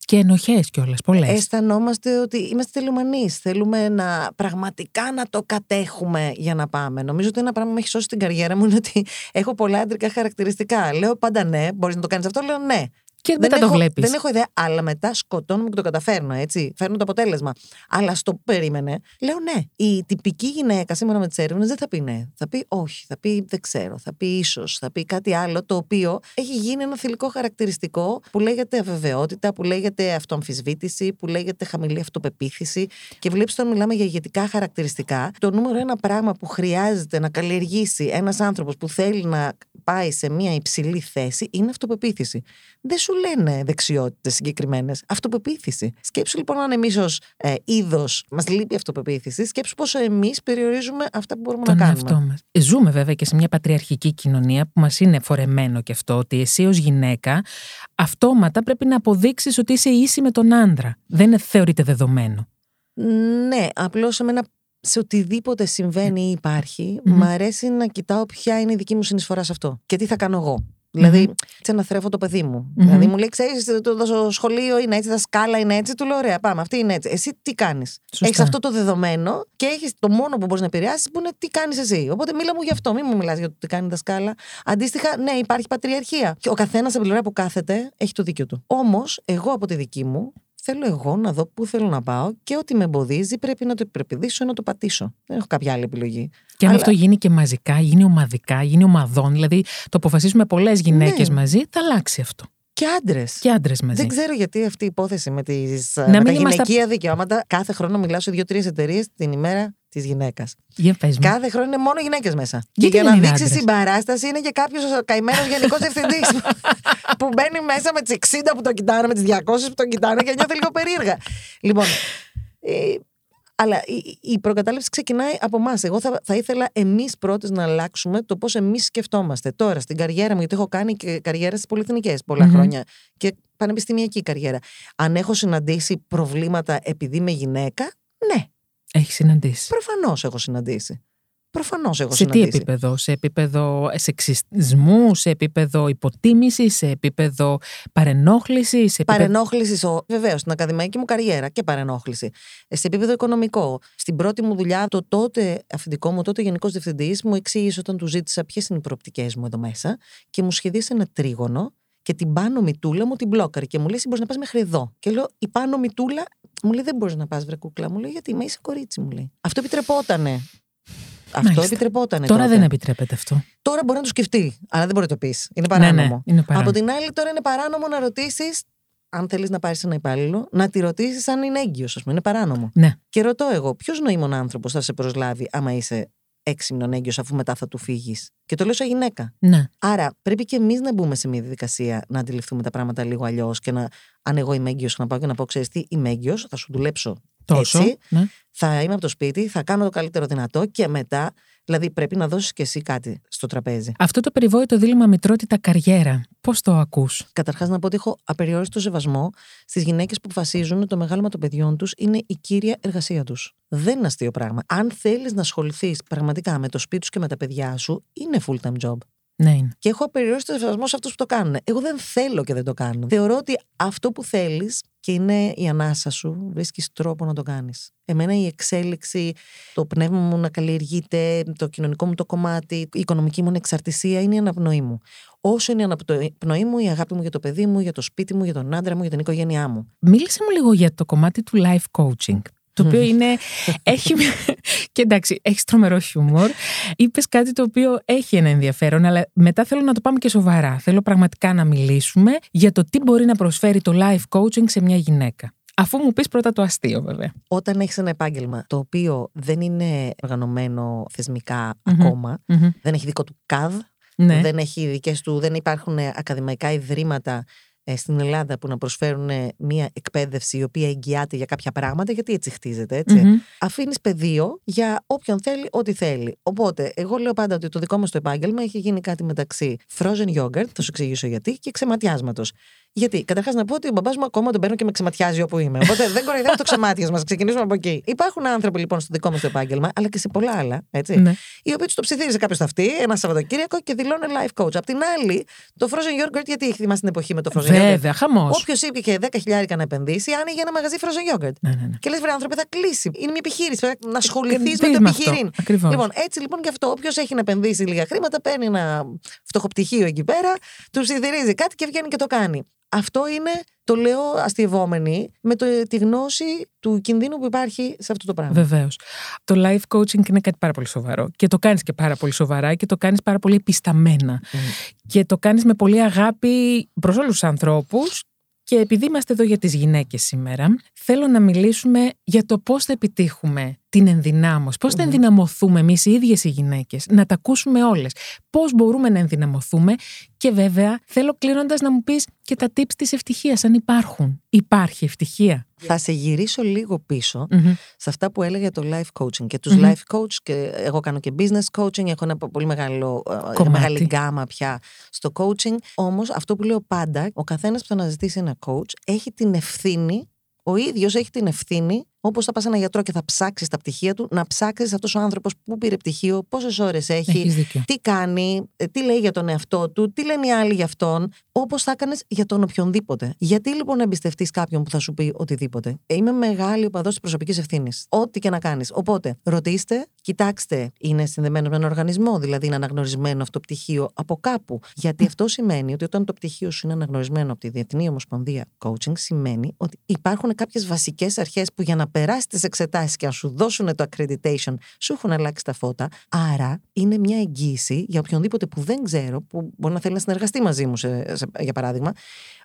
Και ενοχές κιόλας, πολλές. Αισθανόμαστε ότι είμαστε τελειομανείς. Θέλουμε να πραγματικά να το κατέχουμε για να πάμε. Νομίζω ότι ένα πράγμα που με έχει σώσει την καριέρα μου είναι ότι έχω πολλά άντρικα χαρακτηριστικά. Λέω πάντα ναι, μπορείς να το κάνεις αυτό. Λέω ναι. Και δεν μετά το έχω, βλέπεις. Δεν έχω ιδέα, αλλά μετά σκοτώνομαι και το καταφέρνω, έτσι. Φέρνω το αποτέλεσμα. Αλλά στο περίμενε, λέω ναι. Η τυπική γυναίκα σήμερα με τις έρευνες δεν θα πει ναι. Θα πει όχι, θα πει δεν ξέρω, θα πει ίσως, θα πει κάτι άλλο το οποίο έχει γίνει ένα θηλυκό χαρακτηριστικό που λέγεται αβεβαιότητα, που λέγεται αυτοαμφισβήτηση, που λέγεται χαμηλή αυτοπεποίθηση. Και βλέπεις όταν μιλάμε για ηγετικά χαρακτηριστικά, το νούμερο ένα πράγμα που χρειάζεται να καλλιεργήσει ένας άνθρωπος που θέλει να πάει σε μια υψηλή θέση είναι αυτοπεποίθηση. Δεν σου λένε δεξιότητες συγκεκριμένες; Αυτοπεποίθηση. Σκέψου λοιπόν αν εμείς ως ε, είδος μας λείπει αυτοπεποίθηση, σκέψου πόσο εμείς περιορίζουμε αυτά που μπορούμε τον να κάνουμε. εαυτό μας. Ζούμε βέβαια και σε μια πατριαρχική κοινωνία που μας είναι φορεμένο και αυτό ότι εσύ ως γυναίκα αυτόματα πρέπει να αποδείξεις ότι είσαι ίση με τον άντρα. Δεν είναι- θεωρείται δεδομένο. Ναι, απλώς σε μένα σε οτιδήποτε συμβαίνει ή υπάρχει, Μμμ. μ' αρέσει να κοιτάω ποια είναι η δική μου συνεισφορά σε αυτό και τι θα κάνω εγώ. Δηλαδή, Μμμ. έτσι αναθρέφω το παιδί μου. Μμμ. Δηλαδή, μου λέει: Ξέρεις, το, το σχολείο είναι έτσι, τα σκάλα είναι έτσι. Του λέω: Ωραία, πάμε, αυτή είναι έτσι. Εσύ τι κάνεις; Σωστά. Έχεις αυτό το δεδομένο και έχεις το μόνο που μπορείς να επηρεάσεις που είναι τι κάνεις εσύ. Οπότε μίλα μου γι' αυτό, μην μου μιλάς για το τι κάνει η δασκάλα. Αντίστοιχα, ναι, υπάρχει πατριαρχία. Και ο καθένας από την πλευρά που κάθεται έχει το δίκιο του. Όμως, εγώ από τη δική μου θέλω εγώ να δω πού θέλω να πάω και ό,τι με εμποδίζει πρέπει να το υπερπηδήσω ή να το πατήσω. Δεν έχω κάποια άλλη επιλογή. Και αν Αλλά- αυτό γίνει και μαζικά, γίνει ομαδικά, γίνει ομαδών, δηλαδή το αποφασίσουμε πολλές γυναίκες Ναι. μαζί, θα αλλάξει αυτό. Και άντρες. Και άντρες μαζί. Δεν ξέρω γιατί αυτή η υπόθεση με, τις, Να με τα μην είμαστε- γυναικεία δικαιώματα. Κάθε χρόνο μιλάω σε δύο-τρεις εταιρείες την ημέρα της γυναίκας. Για πες μου. Κάθε χρόνο είναι μόνο γυναίκες μέσα. Γιατί και για δεν να είναι δείξεις άντρες; συμπαράσταση είναι και κάποιος καημένος γενικός διευθυντής που μπαίνει μέσα με τις 60 που τον κοιτάνε, με τις 200 που τον κοιτάνε και νιώθει λίγο περίεργα. Λοιπόν. Ε, αλλά η, η προκατάληψη ξεκινάει από εμάς. Εγώ θα, θα ήθελα εμείς πρώτες να αλλάξουμε το πώς εμείς σκεφτόμαστε. Τώρα, στην καριέρα μου, γιατί έχω κάνει και καριέρα στις πολυεθνικές πολλά Μμμ. χρόνια και πανεπιστημιακή καριέρα. Αν έχω συναντήσει προβλήματα επειδή είμαι γυναίκα, ναι, Έχεις συναντήσει. προφανώς έχω συναντήσει. Προφανώς έχω Σε τι συναντήσει. επίπεδο, σε επίπεδο σεξισμού, σε επίπεδο υποτίμησης, σε επίπεδο παρενόχλησης, σε επίπεδο. Παρενόχλησης, βεβαίως, στην ακαδημαϊκή μου καριέρα και παρενόχληση. Ε, Σε επίπεδο οικονομικό. Στην πρώτη μου δουλειά, το τότε αφεντικό μου, τότε γενικός διευθυντής, μου εξήγησε όταν του ζήτησα ποιες είναι οι προοπτικές μου εδώ μέσα και μου σχεδίασε ένα τρίγωνο και την πάνω μητούλα μου την μπλόκαρε και μου λέει: Μπορείς να πας μέχρι εδώ. Και λέω: Η πάνω μητούλα μου λέει: Δεν μπορείς να πας, βρε κούκλα. Μου λέει: Γιατί είμαι είσαι κορίτσι, μου λέει. Αυτό επιτρεπότανε. Αυτό Μάλιστα. επιτρεπότανε. Τώρα τότε. δεν επιτρέπεται αυτό. Τώρα μπορεί να το σκεφτεί, αλλά δεν μπορεί να το πεις. Είναι Ναι, παράνομο. ναι, είναι παράνομο. Από την άλλη, τώρα είναι παράνομο να ρωτήσεις, αν θέλεις να πάρεις ένα υπάλληλο, να τη ρωτήσεις αν είναι έγκυος, ας πούμε. Είναι παράνομο. Ναι. Και ρωτώ εγώ, ποιος νοήμων άνθρωπος θα σε προσλάβει άμα είσαι έξιμνον έγκυος, αφού μετά θα του φύγεις. Και το λέω σαν γυναίκα. Ναι. Άρα πρέπει και εμείς να μπούμε σε μια διαδικασία να αντιληφθούμε τα πράγματα λίγο αλλιώς και να, αν εγώ είμαι έγκυος, να πάω και να πω: Ξέρεις τι, είμαι έγκυος, θα σου δουλέψω Τόσο. έτσι, Ναι. θα είμαι από το σπίτι, θα κάνω το καλύτερο δυνατό και μετά, δηλαδή πρέπει να δώσεις και εσύ κάτι στο τραπέζι. Αυτό το περιβόητο δίλημα μητρότητα-καριέρα, πώς το ακούς; Καταρχάς, να πω ότι έχω απεριόριστο σεβασμό στις γυναίκες που αποφασίζουν ότι το μεγάλωμα των παιδιών τους είναι η κύρια εργασία τους. Δεν είναι αστείο πράγμα. Αν θέλεις να ασχοληθείς πραγματικά με το σπίτι σου και με τα παιδιά σου, είναι full time job. Ναι, είναι. Και έχω απεριόριστο σεβασμό σε αυτούς που το κάνουν. Εγώ δεν θέλω και δεν το κάνω. Θεωρώ ότι αυτό που θέλεις και είναι η ανάσα σου, βρίσκεις τρόπο να το κάνεις. Εμένα η εξέλιξη, το πνεύμα μου να καλλιεργείται, το κοινωνικό μου το κομμάτι, η οικονομική μου εξαρτησία είναι η αναπνοή μου. Όσο είναι η αναπνοή μου, η αγάπη μου για το παιδί μου, για το σπίτι μου, για τον άντρα μου, για την οικογένειά μου. Μίλησε μου λίγο για το κομμάτι του life coaching. Το οποίο είναι. έχει. μια- και εντάξει, έχεις τρομερό χιούμορ. Είπες κάτι το οποίο έχει ένα ενδιαφέρον, αλλά μετά θέλω να το πάμε και σοβαρά. Θέλω πραγματικά να μιλήσουμε για το τι μπορεί να προσφέρει το life coaching σε μια γυναίκα. Αφού μου πεις πρώτα το αστείο, βέβαια. Όταν έχεις ένα επάγγελμα το οποίο δεν είναι οργανωμένο θεσμικά Μμμ. ακόμα, Μμμ. δεν έχει δικό του ΚΑΔ, Ναι. δεν έχει δικές του, δεν υπάρχουν ακαδημαϊκά ιδρύματα ε, στην Ελλάδα που να προσφέρουν ε, μια εκπαίδευση η οποία εγγυάται για κάποια πράγματα, γιατί έτσι χτίζεται, έτσι. Μμμ. Αφήνεις πεδίο για όποιον θέλει, ό,τι θέλει. Οπότε, εγώ λέω πάντα ότι το δικό μας το επάγγελμα έχει γίνει κάτι μεταξύ frozen yogurt, θα σου εξηγήσω γιατί, και ξεματιάσματος. Γιατί, καταρχάς να πω ότι ο μπαμπάς μου ακόμα τον παίρνω και με ξεματιάζει όπου είμαι. Οπότε δεν κοροϊδεύω το ξεμάτιασμα. Ξεκινήσουμε από εκεί. Υπάρχουν άνθρωποι λοιπόν στο δικό μας το επάγγελμα, αλλά και σε πολλά άλλα, έτσι, Ναι. οι οποίοι τους το ψιθύριζε κάποιος αυτή ένα Σαββατοκύριακο και δηλώνει life coach. Απ' την άλλη, το frozen yogurt, γιατί έχει θυμάσει την εποχή με το frozen yogurt; Βέβαια, χαμός. Όποιος είπε 10 χιλιάρικα να επενδύσει, άνοιγε ένα μαγαζί frozen yogurt. Ναι, ναι, ναι. Και λες, βρε άνθρωποι, θα κλείσει. Είναι μια επιχείρηση. Πρέπει να ασχοληθείς Πεις με το με αυτό. επιχειρήν. Ακριβώς. Λοιπόν, έτσι λοιπόν και αυτό. Όποιος έχει να επενδύσει λίγα χρήματα, παίρνει ένα φτωχοπτυχίο εκεί πέρα, του σιδηρίζει κάτι και βγαίνει και το κάνει. Αυτό είναι, το λέω αστειευόμενη, με το, τη γνώση του κινδύνου που υπάρχει σε αυτό το πράγμα. Βεβαίως. Το life coaching είναι κάτι πάρα πολύ σοβαρό. Και το κάνεις και πάρα πολύ σοβαρά και το κάνεις πάρα πολύ επισταμένα. Και το κάνεις με πολύ αγάπη προς όλους τους ανθρώπους. Και επειδή είμαστε εδώ για τις γυναίκες σήμερα, θέλω να μιλήσουμε για το πώς θα επιτύχουμε την ενδυνάμωση, πώς θα ενδυναμωθούμε εμείς οι ίδιες οι γυναίκες, να τα ακούσουμε όλες, πώς μπορούμε να ενδυναμωθούμε και βέβαια θέλω κλείνοντας να μου πεις και τα tips της ευτυχίας, αν υπάρχουν. Υπάρχει ευτυχία. Θα σε γυρίσω λίγο πίσω σε αυτά που έλεγα για το life coaching και τους life coach και εγώ κάνω και business coaching, έχω ένα πολύ μεγάλο, ε, μεγάλη γκάμα πια στο coaching. Όμως αυτό που λέω πάντα, ο καθένας που θα αναζητήσει ένα coach έχει την ευθύνη ο ίδιος έχει την ευθύνη, όπως θα πας ένα γιατρό και θα ψάξεις τα πτυχία του, να ψάξεις αυτός ο άνθρωπος που πήρε πτυχίο, πόσες ώρες έχει, τι κάνει, ε, τι λέει για τον εαυτό του, τι λένε οι άλλοι για αυτόν, όπως θα έκανες για τον οποιονδήποτε. Γιατί λοιπόν να εμπιστευτείς κάποιον που θα σου πει οτιδήποτε; Είμαι μεγάλη οπαδός της προσωπικής ευθύνης. Ό,τι και να κάνεις. Οπότε, ρωτήστε, κοιτάξτε, είναι συνδεμένο με έναν οργανισμό, δηλαδή είναι αναγνωρισμένο αυτό το πτυχίο από κάπου. Γιατί αυτό σημαίνει ότι όταν το πτυχίο σου είναι αναγνωρισμένο από τη Διεθνή Ομοσπονδία Coaching, σημαίνει ότι υπάρχουν κάποιες βασικές αρχές που για να περάσει τις εξετάσεις και να σου δώσουν το accreditation, σου έχουν αλλάξει τα φώτα. Άρα είναι μια εγγύηση για οποιονδήποτε που δεν ξέρω, που μπορεί να θέλει να συνεργαστεί μαζί μου, σε, για παράδειγμα.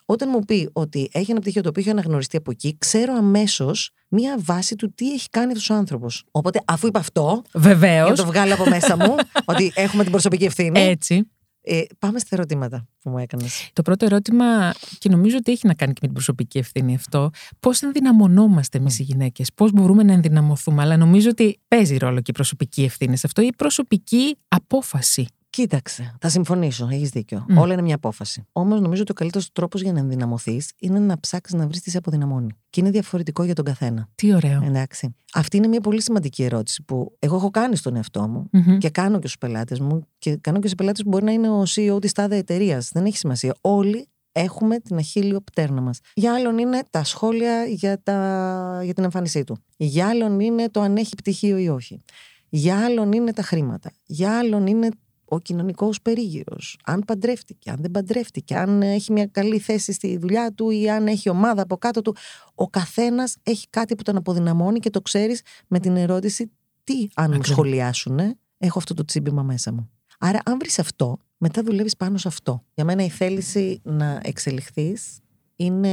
Όταν μου πει ότι έχει ένα πτυχίο το οποίο έχει αναγνωριστεί από εκεί, ξέρω αμέσως μία βάση του τι έχει κάνει αυτός ο άνθρωπος. Οπότε, αφού είπα αυτό. Βεβαίως. Να το βγάλω από μέσα μου, ότι έχουμε την προσωπική ευθύνη. Έτσι. Ε, πάμε στα ερωτήματα που μου έκανες. Το πρώτο ερώτημα, και νομίζω ότι έχει να κάνει και με την προσωπική ευθύνη αυτό, πώς ενδυναμωνόμαστε εμείς οι γυναίκες, πώς μπορούμε να ενδυναμωθούμε. Αλλά νομίζω ότι παίζει ρόλο και η προσωπική ευθύνη σε αυτό, η προσωπική απόφαση. Κοίταξε, θα συμφωνήσω, έχεις δίκιο. Mm. Όλα είναι μια απόφαση. Όμως νομίζω ότι ο καλύτερος τρόπος για να ενδυναμωθείς είναι να ψάξεις να βρεις τις σε αποδυναμώνει. Και είναι διαφορετικό για τον καθένα. Τι ωραίο. Εντάξει. Αυτή είναι μια πολύ σημαντική ερώτηση που εγώ έχω κάνει στον εαυτό μου Mm-hmm. και κάνω και στους πελάτες μου και κάνω και σε πελάτες που μπορεί να είναι ο CEO της τάδε εταιρείας. Δεν έχει σημασία. Όλοι έχουμε την αχίλιο πτέρνα μας. Για άλλον είναι τα σχόλια για, τα... για την εμφάνισή του. Για άλλον είναι το αν έχει πτυχίο ή όχι. Για άλλον είναι τα χρήματα. Για άλλον είναι ο κοινωνικός περίγυρος. Αν παντρεύτηκε, αν δεν παντρεύτηκε, αν έχει μια καλή θέση στη δουλειά του ή αν έχει ομάδα από κάτω του. Ο καθένας έχει κάτι που τον αποδυναμώνει και το ξέρεις με την ερώτηση τι αν μου Ακριβώς. σχολιάσουν, έχω αυτό το τσίμπημα μέσα μου. Άρα, αν βρεις αυτό, μετά δουλεύεις πάνω σε αυτό. Για μένα η θέληση να εξελιχθείς είναι,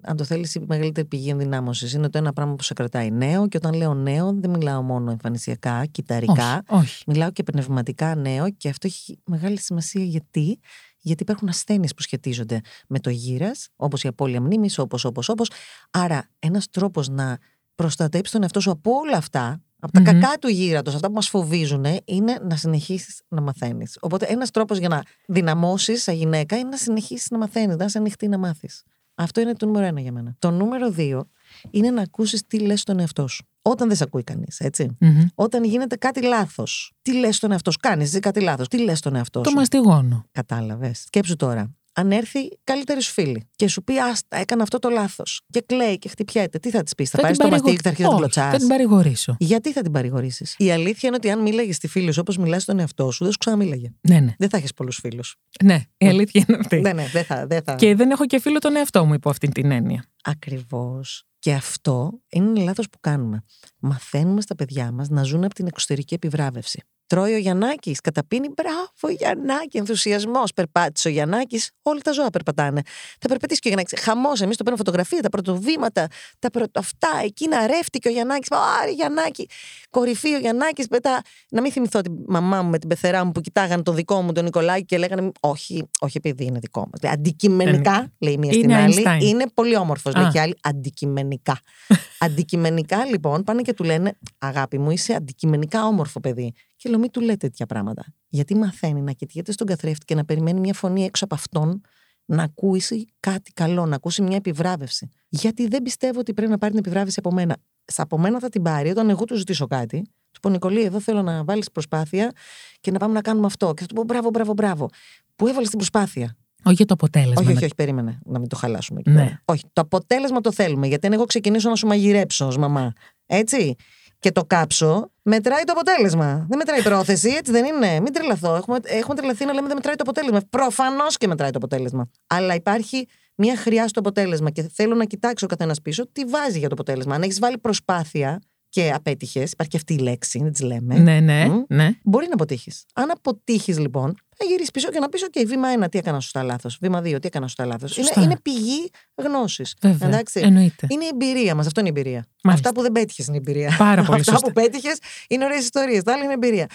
αν το θέλεις, η μεγαλύτερη πηγή ενδυνάμωσης. Είναι το ένα πράγμα που σε κρατάει νέο και όταν λέω νέο δεν μιλάω μόνο εμφανισιακά, κυταρικά. Όχι, όχι. Μιλάω και πνευματικά νέο και αυτό έχει μεγάλη σημασία γιατί. Γιατί υπάρχουν ασθένειες που σχετίζονται με το γύρας, όπως η απώλεια μνήμης, όπως, όπως, όπως. Άρα, ένας τρόπος να προστατέψεις τον εαυτό σου από όλα αυτά, από τα Μμμ. κακά του γύρατος, αυτά που μας φοβίζουν, είναι να συνεχίσεις να μαθαίνεις. Οπότε, ένας τρόπος για να δυναμώσεις σαν γυναίκα είναι να συνεχίσεις να μαθαίνεις, να είσαι ανοιχτή να μάθεις. Αυτό είναι το νούμερο ένα για μένα. Το νούμερο δύο είναι να ακούσεις τι λες στον εαυτό σου. Όταν δεν σε ακούει κανείς, έτσι. Μμμ. Όταν γίνεται κάτι λάθος. Τι λες στον εαυτό σου, κάνεις εσύ κάτι λάθος. Τι λες στον εαυτό Το σου. μαστιγώνω. Κατάλαβες. Σκέψου τώρα. Αν έρθει καλύτερη σου φίλη και σου πει Άστα, έκανα αυτό το λάθος και κλαίει και χτυπιέται, τι θα της πεις, Θα, πάρεις το παρηγο- μαστίγι και θα αρχίσει να την Όχι, κλωτσά. Θα την παρηγορήσω. Γιατί θα την παρηγορήσεις; Η αλήθεια είναι ότι αν μίλαγες στη φίλη σου όπως μιλάς στον εαυτό σου, δεν σου ξαναμίλαγε. Ναι, ναι. Δεν θα έχεις πολλούς φίλους. Ναι, η αλήθεια είναι αυτή. Ναι, ναι, δεν θα. Δεν θα. Και δεν έχω και φίλο τον εαυτό μου υπό αυτή την έννοια. Ακριβώς. Και αυτό είναι λάθος που κάνουμε. Μαθαίνουμε στα παιδιά μας να ζουν από την εξωτερική επιβράβευση. Τρώει ο Γιαννάκης, καταπίνει. Μπράβο, Γιαννάκη, ενθουσιασμός. Περπάτησε ο Γιαννάκης. Όλα τα ζώα περπατάνε. Θα περπατήσει και ο Γιαννάκης. Χαμός, εμείς το παίρνουμε φωτογραφία, τα πρωτοβήματα, τα πρώτα αυτά. Εκείνα ρεύτηκε ο Γιαννάκης. Άρη, Γιαννάκη. Κορυφή ο Γιαννάκης. Μετά, να μην θυμηθώ την μαμά μου με την πεθερά μου που κοιτάγαν το δικό μου τον Νικολάκη και λέγανε Όχι, όχι επειδή είναι δικό μας. Αντικειμενικά, λέει μία στην Είναι άλλη, Einstein. είναι πολύ όμορφος, λέει Α. και άλλη. Αντικειμενικά. αντικειμενικά, λοιπόν, πάνε και του λένε Αγάπη μου, είσαι αντικειμενικά όμορφο παιδί. Και λέω, μην του λέτε τέτοια πράγματα. Γιατί μαθαίνει να κοιτιέται στον καθρέφτη και να περιμένει μια φωνή έξω από αυτόν να ακούσει κάτι καλό, να ακούσει μια επιβράβευση. Γιατί δεν πιστεύω ότι πρέπει να πάρει την επιβράβευση από μένα. Σα από μένα θα την πάρει όταν εγώ του ζητήσω κάτι. Του πω Νικολή, εδώ θέλω να βάλεις προσπάθεια και να πάμε να κάνουμε αυτό. Και θα του πω μπράβο, μπράβο, μπράβο. Που έβαλες την προσπάθεια; Όχι για το αποτέλεσμα. Όχι, όχι, όχι, περίμενε να μην το χαλάσουμε. εκεί Ναι. πέρα. Όχι, το αποτέλεσμα το θέλουμε. Γιατί αν εγώ ξεκινήσω να σου μαγειρέψω ως μαμά, έτσι. Και το κάψω, μετράει το αποτέλεσμα. Δεν μετράει η πρόθεση, έτσι δεν είναι. Μην τρελαθώ. Έχουμε, έχουμε τρελαθεί να λέμε δεν μετράει το αποτέλεσμα. Προφανώς και μετράει το αποτέλεσμα. Αλλά υπάρχει μια χρειά στο αποτέλεσμα και θέλω να κοιτάξω ο καθένας πίσω τι βάζει για το αποτέλεσμα. Αν έχεις βάλει προσπάθεια και απέτυχες, υπάρχει και αυτή η λέξη, δεν της λέμε. Ναι, ναι, Μμ. ναι. Μπορεί να αποτύχεις. Αν αποτύχεις, λοιπόν, θα γυρίσεις πίσω και να πεις: OK, βήμα 1, τι έκανα σωστά λάθος. Βήμα 2, τι έκανα σωστά λάθος. Είναι, Σωστά. είναι πηγή γνώσης. Βέβαια. Εντάξει. Εννοείται. Είναι η εμπειρία μας. Αυτό είναι η εμπειρία. Μάλιστα. Αυτά που δεν πέτυχες είναι η εμπειρία. Πάρα πολύ Αυτά σωστά. που πέτυχες είναι ωραίες ιστορίες. Τα άλλα είναι εμπειρία.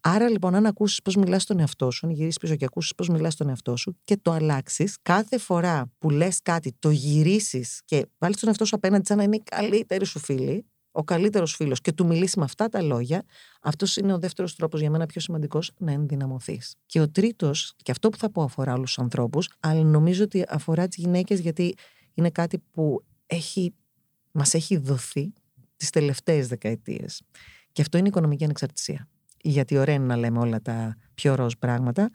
Άρα λοιπόν, αν ακούσει πώς μιλάς στον εαυτό σου, αν γυρίσεις πίσω και ακούσει πώς μιλάς στον εαυτό σου και το αλλάξεις, κάθε φορά που λες κάτι, το γυρίσεις και βάλεις τον εαυτό σου απέναντι σαν να είναι η καλύτερη σου φίλη, ο καλύτερος φίλος και του μιλήσει με αυτά τα λόγια, αυτός είναι ο δεύτερος τρόπος για μένα πιο σημαντικός να ενδυναμωθείς. Και ο τρίτος, και αυτό που θα πω αφορά όλους τους ανθρώπους, αλλά νομίζω ότι αφορά τις γυναίκες γιατί είναι κάτι που έχει, μας έχει δοθεί τις τελευταίες δεκαετίες. Και αυτό είναι η οικονομική ανεξαρτησία. Γιατί ωραία είναι να λέμε όλα τα πιο ροζ πράγματα,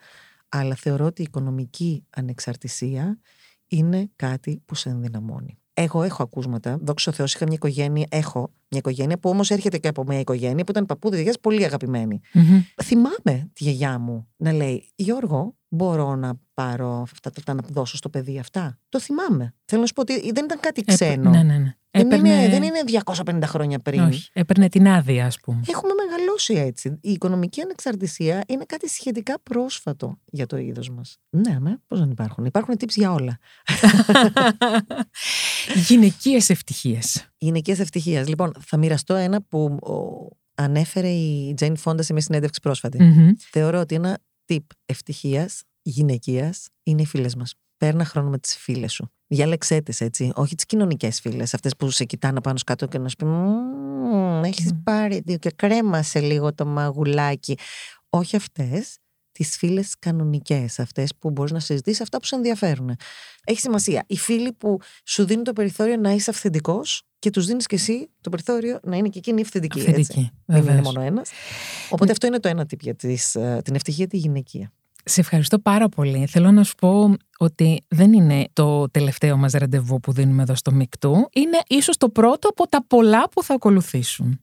αλλά θεωρώ ότι η οικονομική ανεξαρτησία είναι κάτι που σε ενδυναμώνει. Εγώ έχω ακούσματα. Δόξα τω Θεώ, είχα μια οικογένεια. Έχω μια οικογένεια που όμως έρχεται και από μια οικογένεια που ήταν παππούδες γιαγιάς πολύ αγαπημένοι. Μμμ. Θυμάμαι τη γιαγιά μου να λέει: Γιώργο, μπορώ να πάρω αυτά τα λεφτά να δώσω στο παιδί αυτά. Το θυμάμαι. Θέλω να σου πω ότι δεν ήταν κάτι Έπαι- ξένο. Ναι, ναι, ναι. Δεν, Έπαιρνε- είναι, δεν είναι 250 χρόνια πριν. Όχι, έπαιρνε την άδεια, ας πούμε. Έχουμε μεγαλώσει έτσι. Η οικονομική ανεξαρτησία είναι κάτι σχετικά πρόσφατο για το είδος μας. Ναι, με, πώς δεν υπάρχουν. Υπάρχουν tips για όλα. Γυναικείες ευτυχίες. Γυναικεία ευτυχία. Λοιπόν, θα μοιραστώ ένα που ο, ανέφερε η Τζέιν Φόντα σε μια συνέντευξη πρόσφατη. Θεωρώ ότι ένα tip ευτυχίας γυναικείας είναι οι φίλες μας. Παίρνα χρόνο με τις φίλες σου. Διάλεξέ τις έτσι. Όχι τις κοινωνικές φίλες, αυτές που σε κοιτάνε πάνω σκάτω και να σου πεις Έχεις Μμμ. πάρει δύο και κρέμασε λίγο το μαγουλάκι. Όχι αυτές. Τις φίλες κανονικές, αυτές που μπορείς να συζητήσεις αυτά που σε ενδιαφέρουν. Έχει σημασία. Οι φίλοι που σου δίνουν το περιθώριο να είσαι αυθεντικός και τους δίνεις και εσύ το περιθώριο να είναι και εκείνοι αυθεντικοί. έτσι. Αυθεντική. Δεν είναι βεβαίως. μόνο ένας. Οπότε αυτό είναι το ένα τύπο για τις, ε, την ευτυχία τη γυναικεία. Σε ευχαριστώ πάρα πολύ. Θέλω να σου πω ότι δεν είναι το τελευταίο μας ραντεβού που δίνουμε εδώ στο Μικτού. Είναι ίσως το πρώτο από τα πολλά που θα ακολουθήσουν.